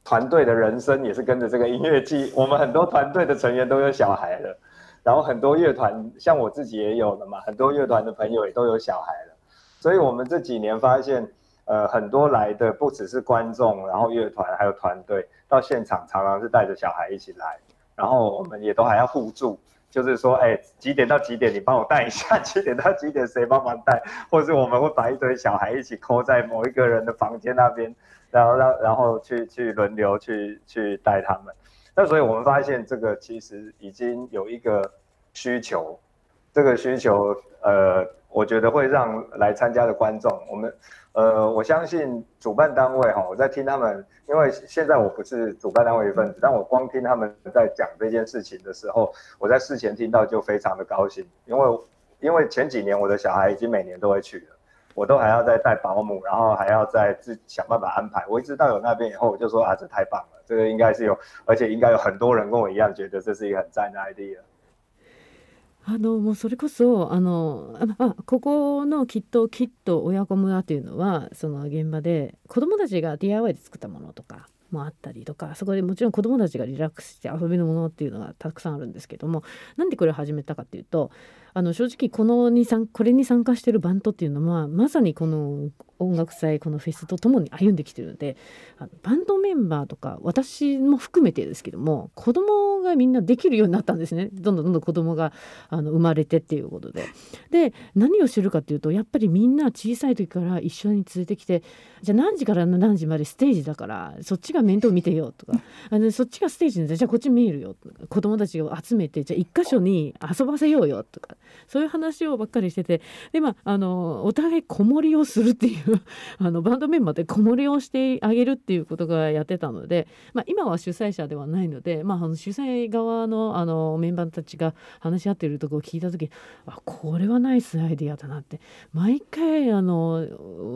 团队的人生，也是跟着这个音乐季。我们很多团队的成员都有小孩了。然后很多乐团，像我自己也有了嘛，很多乐团的朋友也都有小孩了，所以我们这几年发现，呃，很多来的不只是观众，然后乐团还有团队到现场常常是带着小孩一起来，然后我们也都还要互助，就是说，哎，几点到几点你帮我带一下，几点到几点谁帮忙带，或是我们会把一堆小孩一起扣在某一个人的房间那边，然后让然后去去轮流去去带他们。那所以我们发现这个其实已经有一个需求，这个需求呃，我觉得会让来参加的观众，我们呃，我相信主办单位哈，我在听他们，因为现在我不是主办单位一份子，但我光听他们在讲这件事情的时候，我在事前听到就非常的高兴，因为因为前几年我的小孩已经每年都会去了。我都还要再带保姆，然后还要再自想办法安排。我一直到有那边以后，我就说啊，这太棒了，这个应该是有，而且应该有很多人跟我一样觉得这是一个很赞的 idea。あのもうそれこそあのあここのきっときっと親子村というのはその現場で子どもたちが DIY で作ったものとかもあったりとかそこでもちろん子どもたちがリラックスして遊びのものっていうのがたくさんあるんですけどもなんでこれを始めたかっていうとあの正直このにこれに参加してるバンドっていうのはまさにこの音楽祭このフェスとともに歩んできてるのでのバンドメンバーとか私も含めてですけども子供がみんなできるようになったんですねどんどんどんどん子供があの生まれてっていうことで。で何を知るかっていうとやっぱりみんな小さい時から一緒に連れてきてじゃあ何時から何時までステージだからそっちが面倒見てよとかあのそっちがステージなんでじゃあこっち見えるよとか子供たちを集めてじゃあ一箇所に遊ばせようよとかそういう話をばっかりしててでまああのお互い子守りをするっていう あのバンドメンバーで子守りをしてあげるっていうことがやってたので、まあ、今は主催者ではないので、まあ、あの主催側のあのメンバーたちが話し合っているところを聞いた時あこれはナイスアイディアだなって毎回あの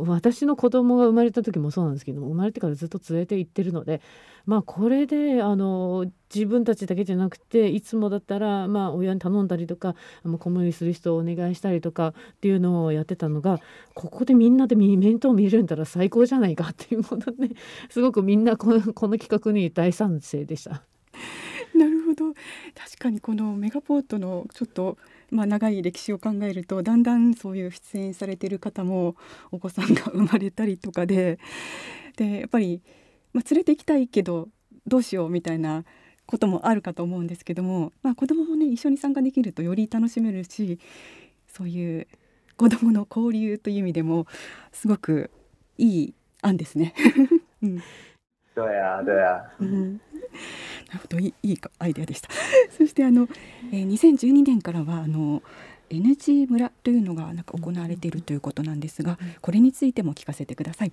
私の子供が生まれた時もそうなんですけど生まれてからずっと連れて行ってるのでまあこれであの自分たちだけじゃなくていつもだったらまあ親に頼んだりとか子守りする人をお願いしたりとかっていうのをやってたのがここでみんなで面倒見るんだら最高じゃないかっていうことで、すごくみんなこのこの企画に大賛成でした。なるほど確かにこのメガポートのちょっと、まあ、長い歴史を考えるとだんだんそういう出演されてる方もお子さんが生まれたりとかででやっぱり、まあ、連れて行きたいけどどうしようみたいなこともあるかと思うんですけども、まあ、子どももね一緒に参加できるとより楽しめるしそういう子どもの交流という意味でもすごくいい案ですね。嗯，对啊，对啊。うん、なるほどいいいいアイデアでした。そしてあの、えー、2012年からはあの NG 村というのがなんか行われているということなんですが、これについても聞かせてください。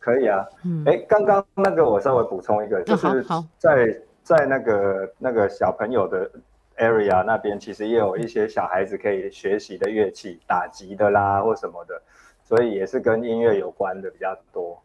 可以啊，哎、刚刚那个我稍微补充一个，就是在在那个那个小朋友的 area 那边，其实也有一些小孩子可以学习的乐器，打击的啦或什么的，所以也是跟音乐有关的比较多。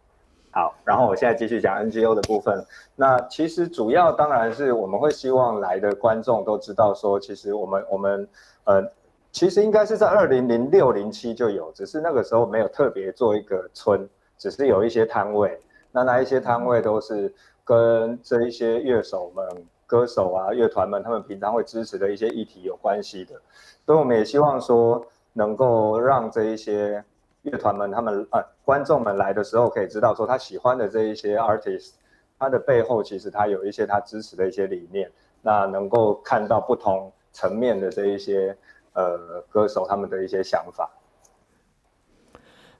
好，然后我现在继续讲 NGO 的部分。那其实主要当然是我们会希望来的观众都知道说，其实我们我们呃，其实应该是在二零零六零七就有，只是那个时候没有特别做一个村，只是有一些摊位。那那一些摊位都是跟这一些乐手们、歌手啊、乐团们他们平常会支持的一些议题有关系的。所以我们也希望说，能够让这一些。乐团们，他们呃，观众们来的时候可以知道，说他喜欢的这一些 artist，他的背后其实他有一些他支持的一些理念，那能够看到不同层面的这一些呃歌手他们的一些想法。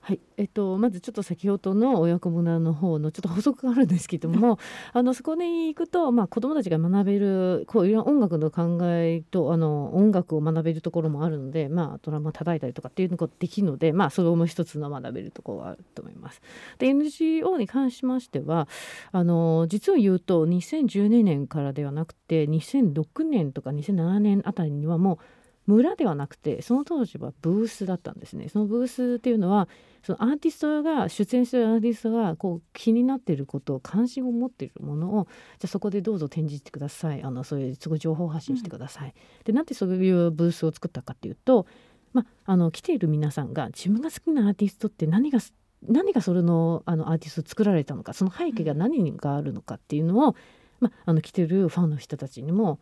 はい、えっと、まずちょっと先ほどの親子村の方のちょっと補足があるんですけども あのそこに行くと、まあ、子どもたちが学べるこういう音楽の考えとあの音楽を学べるところもあるので、まあ、ドラマ叩いたりとかっていうのができるので、まあ、それも一つの学べるところがあると思います。で NGO に関しましてはあの実を言うと2012年からではなくて2006年とか2007年あたりにはもう村ではなくてその当時はブースだったんですね。そのブースっていうのはそのアーティストが出演してるアーティストがこう気になっていることを関心を持っているものをじゃあそこでどうぞ展示してくださいあのそういうすごい情報発信してください。うん、でなんでそういうブースを作ったかっていうと、まあ、の来ている皆さんが自分が好きなアーティストって何が何がそれのあのアーティストを作られたのかその背景が何があるのかっていうのを、まあ、あの来てるファンの人たちにも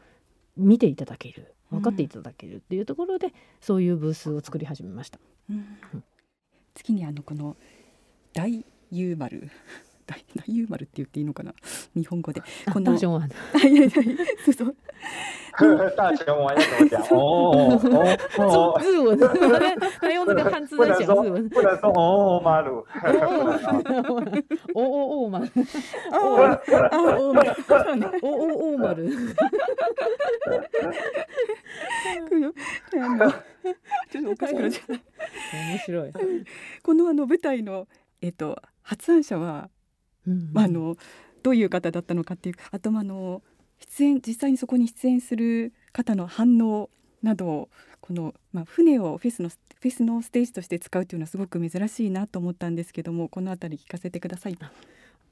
見ていただける分かっていただけるっていうところで、うん、そういうブースを作り始めました。うん。次にあのこの大優丸。大大優丸って言っていいのかな？日本語でこの大熊丸いやいやそうそう 大熊丸要怎么讲？哦哦哦，日文，他用这个汉字在讲日文，不能说哦马鲁，哦哦哦马，哦哦马，哦哦哦马ル。ちょっとおかしくなっちゃった。面白い。このあの舞台のえっと発案者は、うん、まああのどういう方だったのかっていうあとあの出演実際にそこに出演する方の反応などこの、まあ、船をフェスのフェスのステージとして使うというのはすごく珍しいなと思ったんですけどもこの辺り聞かせてください。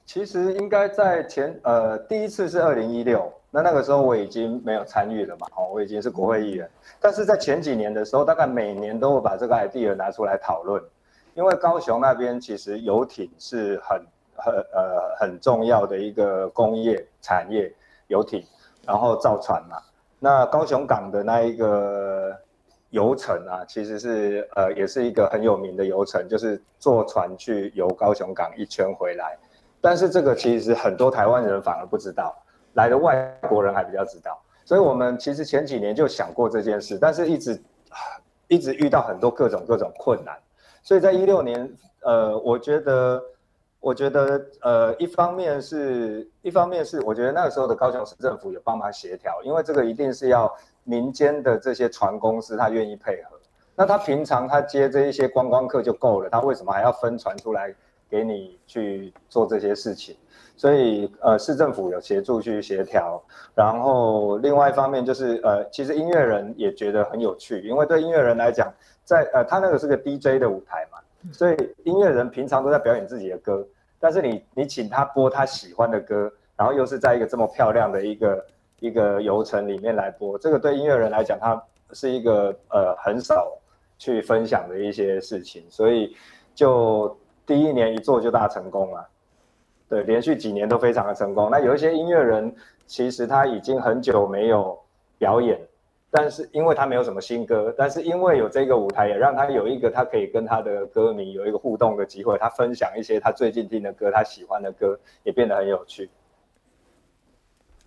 其实应该在前呃第一次是二零一六，那那个时候我已经没有参与了嘛，哦，我已经是国会议员。但是在前几年的时候，大概每年都会把这个 idea 拿出来讨论，因为高雄那边其实游艇是很很呃很重要的一个工业产业，游艇，然后造船嘛。那高雄港的那一个游程啊，其实是呃也是一个很有名的游程，就是坐船去游高雄港一圈回来。但是这个其实很多台湾人反而不知道，来的外国人还比较知道。所以我们其实前几年就想过这件事，但是一直一直遇到很多各种各种困难。所以在一六年，呃，我觉得，我觉得，呃，一方面是一方面是我觉得那个时候的高雄市政府有帮忙协调，因为这个一定是要民间的这些船公司他愿意配合。那他平常他接这一些观光客就够了，他为什么还要分船出来？给你去做这些事情，所以呃，市政府有协助去协调，然后另外一方面就是呃，其实音乐人也觉得很有趣，因为对音乐人来讲，在呃，他那个是个 DJ 的舞台嘛，所以音乐人平常都在表演自己的歌，但是你你请他播他喜欢的歌，然后又是在一个这么漂亮的一个一个游程里面来播，这个对音乐人来讲，他是一个呃很少去分享的一些事情，所以就。第一年一做就大成功了。对，连续几年都非常的成功。那有一些音乐人，其实他已经很久没有表演，但是因为他没有什么新歌，但是因为有这个舞台，也让他有一个他可以跟他的歌迷有一个互动的机会，他分享一些他最近听的歌，他喜欢的歌，也变得很有趣。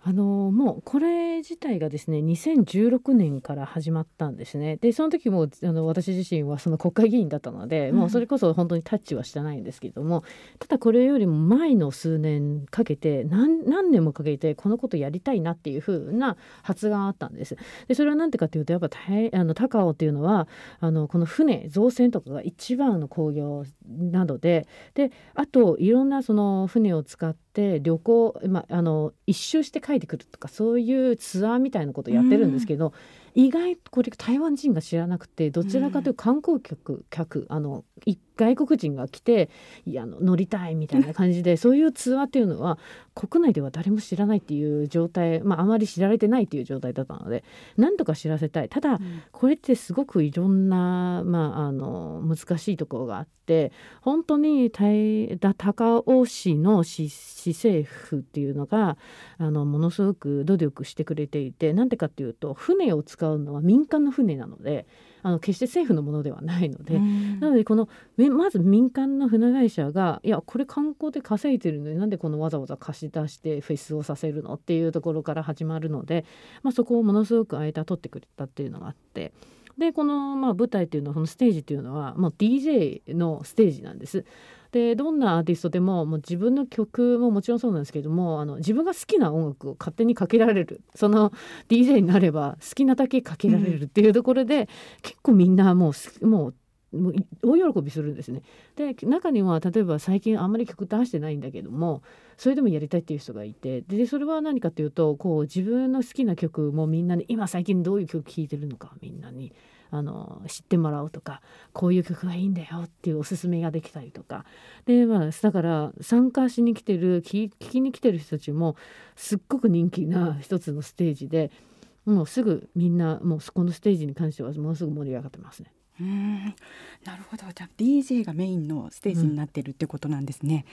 あのもうこれ自体がですね2016年から始まったんですね。でその時もあの私自身はその国会議員だったので、うん、もうそれこそ本当にタッチはしてないんですけどもただこれよりも前の数年かけて何何年もかけてこのことやりたいなっていうふうな発があったんです。でそれは何てかっていうとやっぱあの高尾っていうのはあのこの船造船とかが一番の工業などでであといろんなその船を使って旅行、まあ、あの一周して帰ってくるとかそういうツアーみたいなことをやってるんですけど、意外とこれ台湾人が知らなくてどちらかというと観光客客あの外国人が来ていや乗りたいみたいな感じでそういうツアーっていうのは 国内では誰も知らないっていう状態、まあ、あまり知られてないっていう状態だったのでなんとか知らせたい。ただ、これってすごくいろんな、まあ、あの難しいところがあって本当に高尾市の市市政府っていうのがあのものすごく努力してくれていてなんでかっていうと船を使うのは民間の船なので。あの決して政府のものではないので、なのでこのまず民間の船会社がいやこれ観光で稼いでるのになんでこのわざわざ貸し出してフェスをさせるのっていうところから始まるので、まあ、そこをものすごく間取ってくれたっていうのがあって。でこのまあ舞台っていうのはこのステージっていうのはもう DJ のステージなんです。でどんなアーティストでももう自分の曲ももちろんそうなんですけどもあの自分が好きな音楽を勝手にかけられるその DJ になれば好きなだけかけられるっていうところで、うん、結構みんなもうもうもう大喜びするんですね。で中には例えば最近あんまり曲出してないんだけどもそれでもやりたいっていう人がいてでそれは何かというとこう自分の好きな曲もみんなに今最近どういう曲聴いてるのかみんなにあの知ってもらおうとかこういう曲がいいんだよっていうおすすめができたりとかで、まあ、だから参加しに来てる聞きに来てる人たちもすっごく人気な一つのステージでもうすぐみんなもうそこのステージに関してはものすごく盛り上がってますね。うんなるほどじゃあ DJ がメインのステージになってるってことなんですね。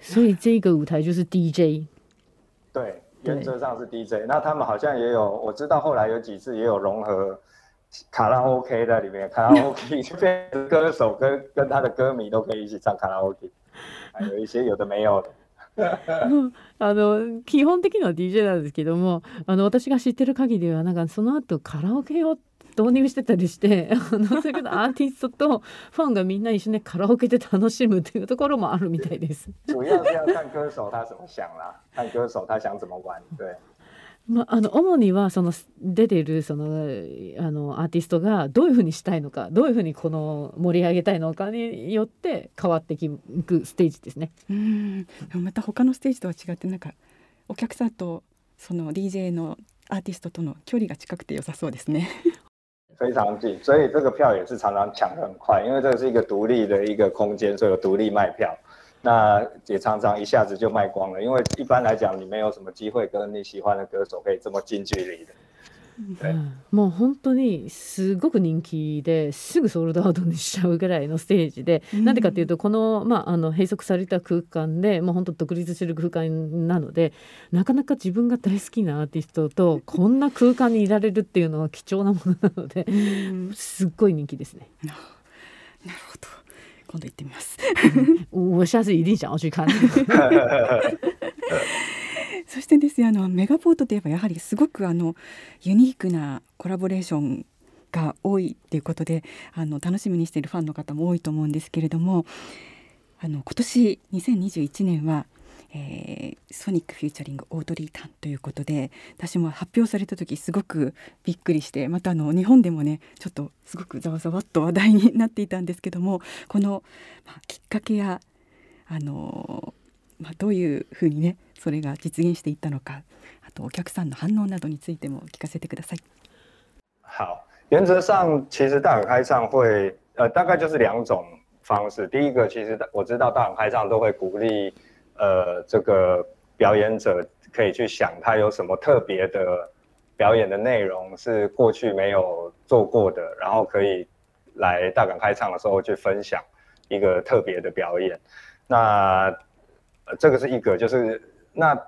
嗯、所以这个舞台就是 DJ。对，原则上是 DJ。那他们好像也有，我知道后来有几次也有融合卡拉 OK 在里面，卡拉 OK 就变成歌手跟跟他的歌迷都可以一起唱卡拉 OK，还有一些有的没有的。あの基本的には DJ なんですけどもあの私が知ってる限りはなんかその後カラオケを導入してたりしてあのそういうことアーティストとファンがみんな一緒にカラオケで楽しむっていうところもあるみたいです。主要是要看歌手他怎么想啦，看歌手他想怎么玩，对。まあ、あの主にはその出てるそのあのアーティストがどういうふうにしたいのかどういうふうにこの盛り上げたいのかによって変わっていくステージですね。うんまた他のステージとは違ってなんかお客さんとその DJ のアーティストとの距離が近くて良さそうですね。非常近，所以这个票也是常常抢得很快，因为这是一个独立的一个空间，所以有独立卖票。那也常常一下子就卖光了，因为一般来讲你没有什么机会跟你喜欢的歌手可以这么近距离的。もう本当にすごく人気ですぐソールドアウトにしちゃうぐらいのステージで、うん、なんでかっていうとこの,、まあ、あの閉塞された空間でもう本当独立してる空間なのでなかなか自分が大好きなアーティストとこんな空間にいられるっていうのは貴重なものなので、うん、すっごい人気ですね。なるほど今度行ってみます。我下次一定想要去看。そしてですねあのメガポートといえばやはりすごくあのユニークなコラボレーションが多いということであの楽しみにしているファンの方も多いと思うんですけれどもあの今年2021年はえー、ソニックフューチャリングオードリー・タンということで私も発表された時すごくびっくりしてまたあの日本でもねちょっとすごくざわざわっと話題になっていたんですけどもこの、まあ、きっかけやあの、まあ、どういうふうにねそれが実現していったのかあとお客さんの反応などについても聞かせてください。好，原则上其实大开唱会，呃，大概就是两种方式。第一个，其实我知道大开唱都会鼓励。呃，这个表演者可以去想他有什么特别的表演的内容是过去没有做过的，然后可以来大港开唱的时候去分享一个特别的表演。那呃这个是一个，就是那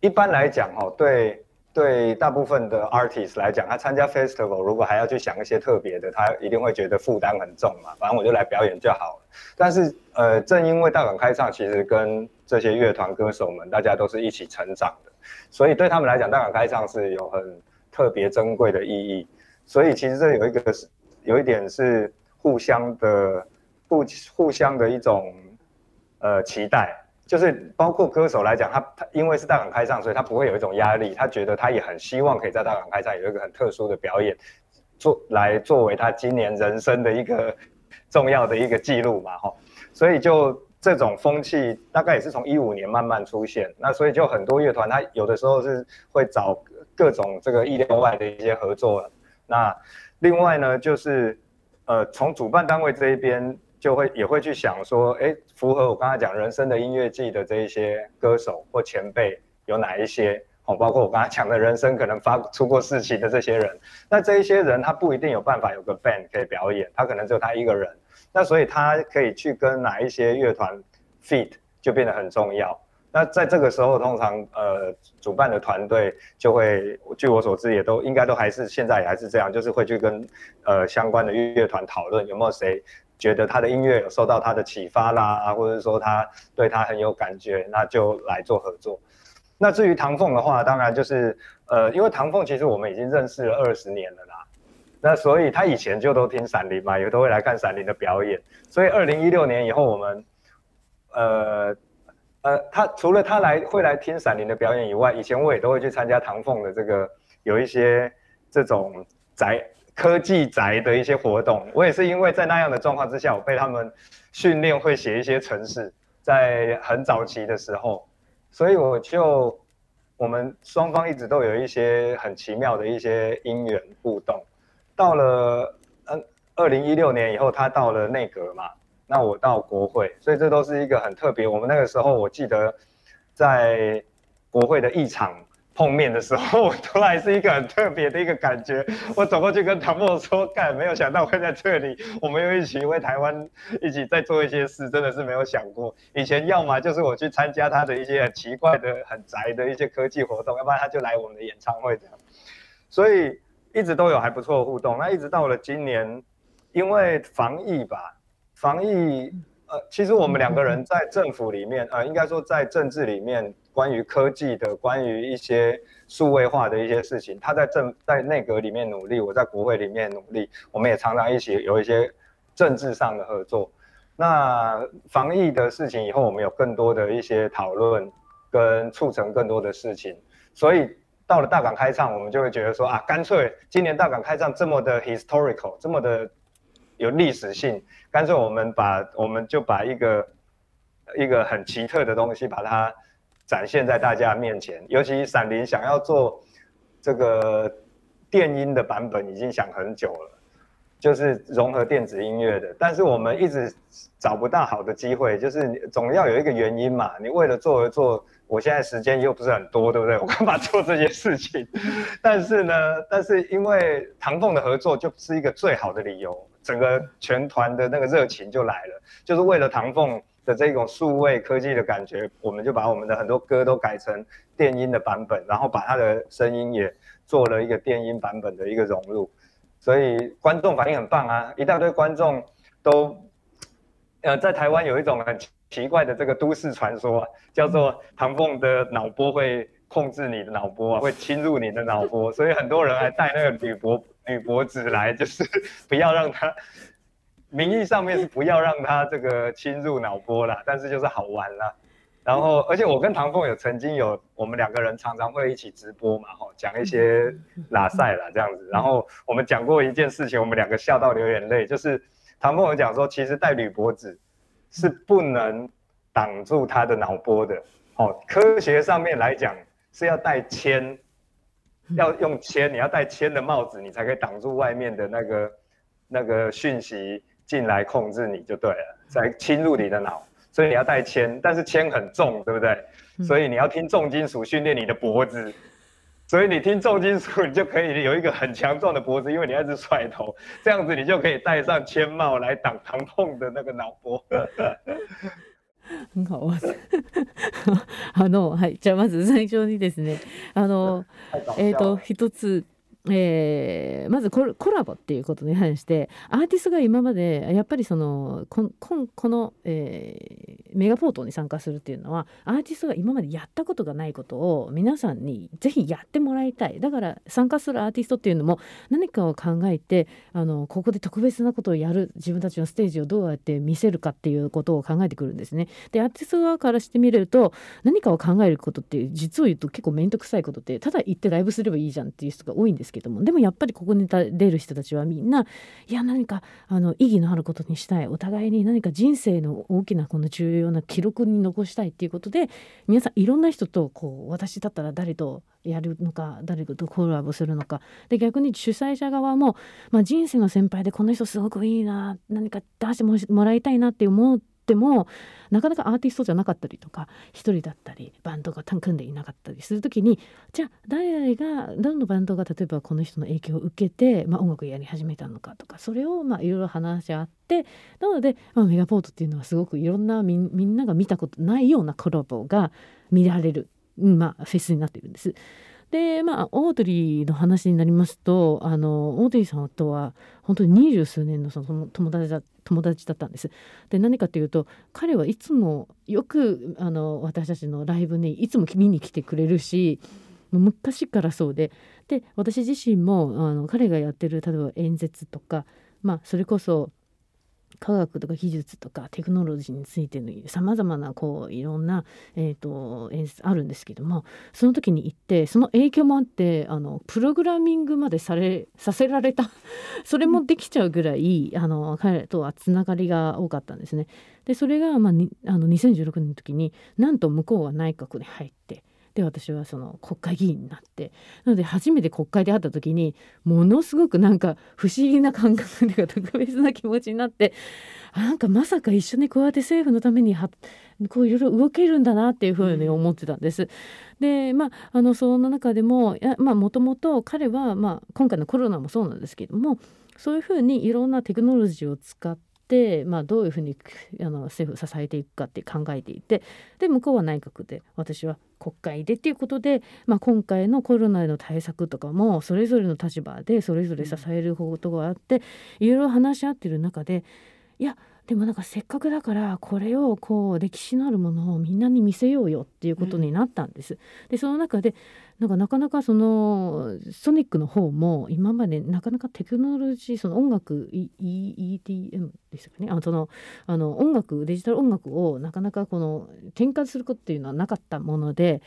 一般来讲哦，对对大部分的 artist 来讲，他参加 festival 如果还要去想一些特别的，他一定会觉得负担很重嘛。反正我就来表演就好了。但是呃，正因为大港开唱，其实跟这些乐团歌手们，大家都是一起成长的，所以对他们来讲，大港开唱是有很特别珍贵的意义。所以其实这有一个是有一点是互相的互互相的一种呃期待。就是包括歌手来讲，他他因为是大港开唱，所以他不会有一种压力。他觉得他也很希望可以在大港开唱有一个很特殊的表演，做来作为他今年人生的一个重要的一个记录嘛，哈。所以就这种风气大概也是从一五年慢慢出现。那所以就很多乐团，他有的时候是会找各种这个意料外的一些合作。那另外呢，就是呃从主办单位这一边。就会也会去想说，哎，符合我刚才讲人生的音乐季的这一些歌手或前辈有哪一些？哦，包括我刚才讲的人生可能发出过事情的这些人，那这一些人他不一定有办法有个 band 可以表演，他可能只有他一个人，那所以他可以去跟哪一些乐团 feat 就变得很重要。那在这个时候，通常呃主办的团队就会，据我所知也都应该都还是现在也还是这样，就是会去跟呃相关的乐团讨论有没有谁。觉得他的音乐有受到他的启发啦，或者说他对他很有感觉，那就来做合作。那至于唐凤的话，当然就是呃，因为唐凤其实我们已经认识了二十年了啦，那所以他以前就都听闪灵嘛，也都会来看闪灵的表演。所以二零一六年以后，我们呃呃，他除了他来会来听闪灵的表演以外，以前我也都会去参加唐凤的这个有一些这种宅。科技宅的一些活动，我也是因为在那样的状况之下，我被他们训练会写一些程式，在很早期的时候，所以我就我们双方一直都有一些很奇妙的一些因缘互动。到了嗯二零一六年以后，他到了内阁嘛，那我到国会，所以这都是一个很特别。我们那个时候我记得在国会的议场。碰面的时候，突然是一个很特别的一个感觉。我走过去跟唐默说：“干，没有想到会在这里，我们又一起为台湾一起在做一些事，真的是没有想过。以前要么就是我去参加他的一些很奇怪的、很宅的一些科技活动，要不然他就来我们的演唱会这样。所以一直都有还不错的互动。那一直到了今年，因为防疫吧，防疫。”呃，其实我们两个人在政府里面，呃，应该说在政治里面，关于科技的、关于一些数位化的一些事情，他在政在内阁里面努力，我在国会里面努力，我们也常常一起有一些政治上的合作。那防疫的事情以后，我们有更多的一些讨论，跟促成更多的事情。所以到了大港开唱，我们就会觉得说啊，干脆今年大港开唱这么的 historical，这么的。有历史性，干脆我们把我们就把一个一个很奇特的东西，把它展现在大家面前。尤其闪灵想要做这个电音的版本，已经想很久了，就是融合电子音乐的。但是我们一直找不到好的机会，就是总要有一个原因嘛。你为了做而做，我现在时间又不是很多，对不对？我干嘛做这些事情？但是呢，但是因为唐凤的合作，就是一个最好的理由。整个全团的那个热情就来了，就是为了唐凤这种数位科技的感觉，我们就把我们的很多歌都改成电音的版本，然后把它的声音也做了一个电音版本的一个融入，所以观众反应很棒啊！一大堆观众都，呃，在台湾有一种很奇怪的这个都市传说，叫做唐凤的脑波会控制你的脑波啊，会侵入你的脑波，所以很多人还带那个铝箔。女博子来就是不要让他，名义上面是不要让他这个侵入脑波啦，但是就是好玩啦。然后，而且我跟唐凤有曾经有我们两个人常常会一起直播嘛，吼，讲一些 拉塞啦这样子。然后我们讲过一件事情，我们两个笑到流眼泪，就是唐凤有讲说，其实戴铝箔纸是不能挡住他的脑波的，哦，科学上面来讲是要戴铅。要用铅，你要戴铅的帽子，你才可以挡住外面的那个那个讯息进来控制你就对了，才侵入你的脑。所以你要戴铅，但是铅很重，对不对？所以你要听重金属训练你的脖子。所以你听重金属，你就可以有一个很强壮的脖子，因为你一直甩头，这样子你就可以戴上铅帽来挡疼痛的那个脑波。 很好玩。あのはいじゃあまず最初にですねあのえっ、と一つ えー、まずコラボっていうことに関してアーティストが今までやっぱりそのここの、えー、メガポートに参加するっていうのはアーティストが今までやったことがないことを皆さんにぜひやってもらいたいだから参加するアーティストっていうのも何かを考えてあのここで特別なことをやる自分たちのステージをどうやって見せるかっていうことを考えてくるんですね。でアーティスト側からしてみると何かを考えることって実を言うと結構面倒くさいことってただ行ってライブすればいいじゃんっていう人が多いんですですけども。でもやっぱりここに出る人たちはみんないや何かあの意義のあることにしたい。お互いに何か人生の大きなこの重要な記録に残したいっていうことで皆さんいろんな人とこう私だったら誰とやるのか誰とコラボするのか。で逆に主催者側も、まあ、人生の先輩でこの人すごくいいな何か出してもらいたいなって思うってもなかなかアーティストじゃなかったりとか一人だったりバンドが組んでいなかったりする時にじゃあ誰がどのバンドが例えばこの人の影響を受けて、まあ、音楽やり始めたのかとかそれをまあいろいろ話し合ってなので、まあ、メガポートっていうのはすごくいろんなみんなが見たことないようなコラボが見られる、まあ、フェスになっているんです。でまあオードリーの話になりますとあのオードリーさんとは本当に二十数年のその友達だ友達だったんです。で何かというと彼はいつもよくあの私たちのライブにいつも見に来てくれるし昔からそうでで私自身もあの彼がやってる例えば演説とか、まあ、それこそ科学とか技術とかテクノロジーについてのさまざまなこういろんな、えーと、演説あるんですけどもその時に行ってその影響もあってあのプログラミングまでされさせられた それもできちゃうぐらいあの彼とはつながりが多かったんですね。でそれが、まあ、あの2016年の時になんと向こうは内閣に入ってで私はその国会議員になってなので初めて国会で会った時にものすごくなんか不思議な感覚というか特別な気持ちになってなんかまさか一緒にこうやって政府のためにはこういろいろ動けるんだなっていうふうに思ってたんです。でまああのその中でももともと彼は、まあ、今回のコロナもそうなんですけどもそういうふうにいろんなテクノロジーを使って、まあ、どういうふうにあの政府を支えていくかって考えていてで向こうは内閣で私は国会でっていうことで、まあ、今回のコロナへの対策とかもそれぞれの立場でそれぞれ支えることがあっていろいろ話し合ってる中でいやでもなんかせっかくだからこれをこう歴史のあるものをみんなに見せようよっていうことになったんです。でその中でなんかなかなかそのソニックの方も今までなかなかテクノロジーその音楽 EDM ですかね？あそのあの音楽デジタル音楽をなかなかこの転換することっていうのはなかったもので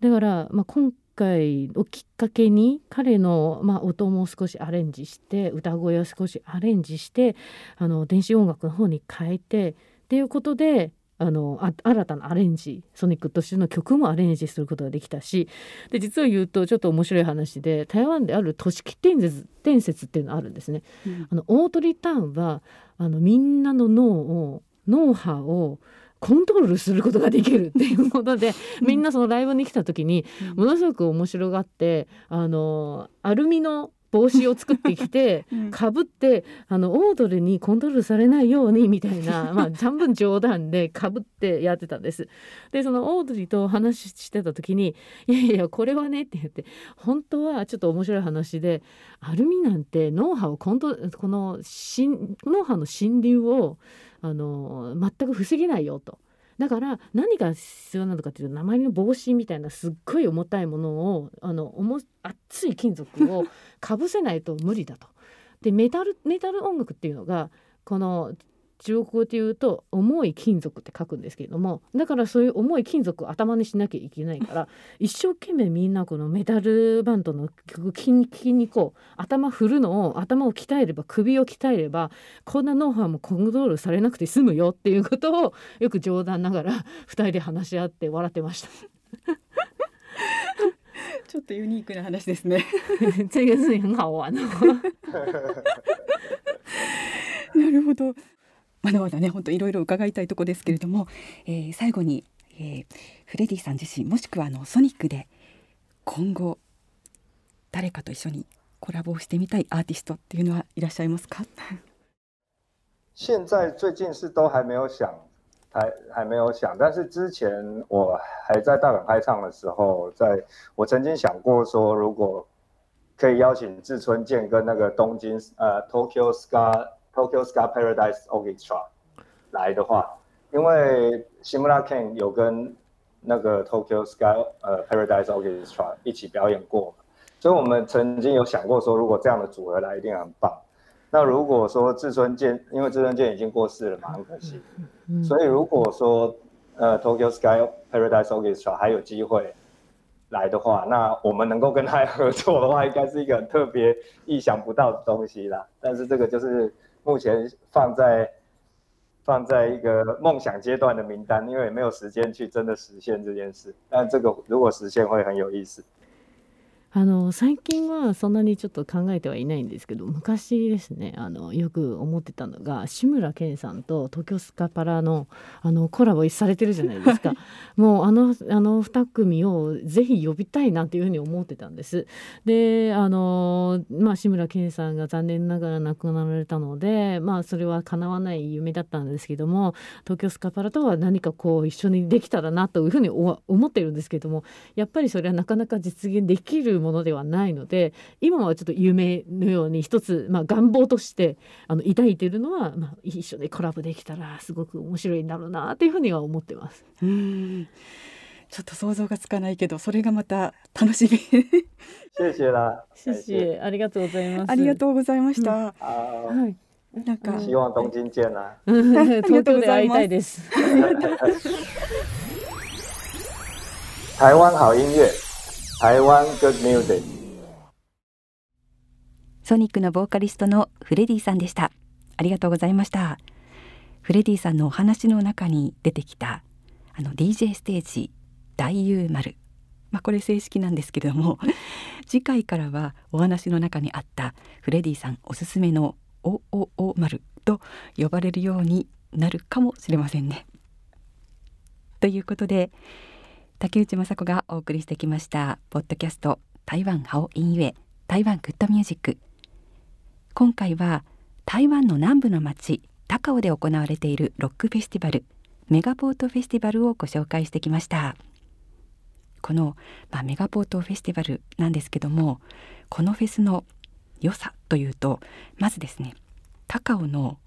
だから、まあ、今回をきっかけに彼の、まあ、音も少しアレンジして歌声を少しアレンジしてあの電子音楽の方に変えてっていうことであの新たなアレンジソニックとしての曲もアレンジすることができたしで実を言うとちょっと面白い話で台湾である都市伝説伝説っていうのがあるんですね。うん、あのオートリターンはあのみんなの脳を脳波をコントロールすることができるっていうことで、みんなそのライブに来た時にものすごく面白がってあのアルミの帽子を作ってきて かぶ、ってあのオードルにコントロールされないようにみたいな、まあ、半分冗談で かぶってやってたんです。でそのオードリーと話してた時に「いやいやこれはね」って言って本当はちょっと面白い話でアルミなんて脳波をコントこの脳波の侵入をあの全く防げないよと。だから何が必要なのかというと鉛の帽子みたいなすっごい重たいものをあの重熱い金属を かぶせないと無理だと。でメタルメタル音楽っていうのがこの中国語で言うと重い金属って書くんですけれどもだからそういう重い金属を頭にしなきゃいけないから 一生懸命みんなこのメタルバンドの筋肉を頭振るのを頭を鍛えれば首を鍛えればこんなノウハウもコントロールされなくて済むよっていうことをよく冗談ながら2人で話し合って笑ってました。ちょっとユニークな話ですね。这个是很好玩なるほど。まだまだね本当いろいろ伺いたいとこですけれども、えー、最後に、えー、フレディさん自身もしくはあのソニックで今後誰かと一緒にコラボをしてみたいアーティストっていうのはいらっしゃいますか？现在最近是都还没有想还还没有想，但是之前我还在大港开唱的时候，在我曾经想过说，如果可以邀请志村健跟那个东京呃 Tokyo Ska Tokyo Sky Paradise Orchestra 来的话，因为 Shimura Ken 有跟那个 Tokyo Sky 呃 Paradise Orchestra 一起表演过，所以我们曾经有想过说，如果这样的组合来，一定很棒。那如果说志村健，因为志村健已经过世了嘛，很可惜。所以如果说呃 Tokyo Sky Paradise Orchestra 还有机会来的话，那我们能够跟他合作的话，应该是一个很特别、意想不到的东西啦。但是这个就是目前放在放在一个梦想阶段的名单，因为没有时间去真的实现这件事。但这个如果实现，会很有意思。あの最近はそんなにちょっと考えてはいないんですけど昔ですねあのよく思ってたのが志村けんさんと東京スカパラのあのコラボされてるじゃないですか もうあのあの2組をぜひ呼びたいなというふうに思ってたんです。であの、まあ、志村けんさんが残念ながら亡くなられたので、まあ、それは叶わない夢だったんですけども東京スカパラとは何かこう一緒にできたらなというふうに思っているんですけどもやっぱりそれはなかなか実現できるものではないので今はちょっと夢のように一つ、まあ、願望としてあの抱いているのは、まあ、一緒にコラボできたらすごく面白いんだろうなというふうには思ってます。うんちょっと想像がつかないけど、それがまた楽しみ。谢谢啦。谢谢、ありがとうございます。ありがとうございました。ははい。なんか希望东京见啦。東京で会いたいです。台湾好音乐，台湾 Good Music。ソニックのボーカリストのフレディさんでした。ありがとうございました。フレディさんのお話の中に出てきたあの DJ ステージ大優丸まあこれ正式なんですけれども 次回からはお話の中にあったフレディさんおすすめの OOO 丸と呼ばれるようになるかもしれませんね。ということで竹内雅子がお送りしてきましたポッドキャスト台湾ハオインユエ台湾グッドミュージック。今回は台湾の南部の町高雄で行われているロックフェスティバルメガポートフェスティバルをご紹介してきました。この、まあ、メガポートフェスティバルなんですけどもこのフェスの良さというとまずですね高尾の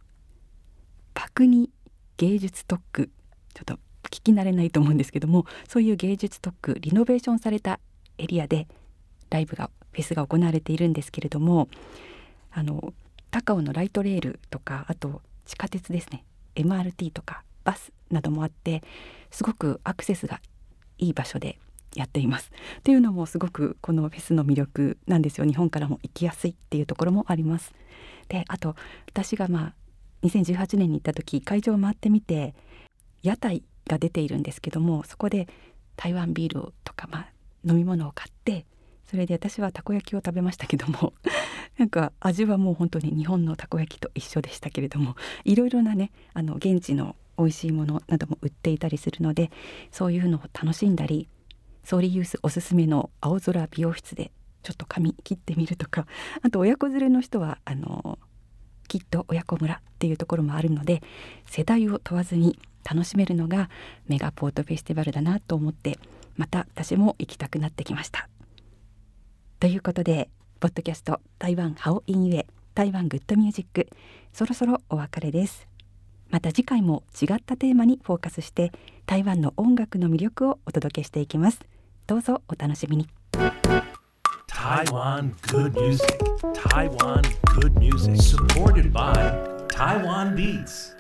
パクニ芸術特区ちょっと聞き慣れないと思うんですけどもそういう芸術特区リノベーションされたエリアでライブがフェスが行われているんですけれどもあの高尾のライトレールとかあと地下鉄ですね MRT とかバスなどもあってすごくアクセスがいい場所でやっています。っていうのもすごくこのフェスの魅力なんですよ日本からも行きやすいっていうところもあります。であと私がまあ2018年に行った時会場を回ってみて屋台が出ているんですけどもそこで台湾ビールとか、まあ、飲み物を買ってそれで私はたこ焼きを食べましたけども なんか味はもう本当に日本のたこ焼きと一緒でしたけれどもいろいろなねあの現地の美味しいものなども売っていたりするのでそういうのを楽しんだりソーリーユースおすすめの青空美容室でちょっと髪切ってみるとかあと親子連れの人はあのきっと親子村っていうところもあるので世代を問わずに楽しめるのがメガポートフェスティバルだなと思ってまた私も行きたくなってきました。ということでポッドキャスト台湾ハオインユエ台湾グッドミュージックそろそろお別れです。また次回も違ったテーマにフォーカスして台湾の音楽の魅力をお届けしていきます。どうぞお楽しみに。Taiwan Good Music. Taiwan Good Music. Supported by Taiwan Beats.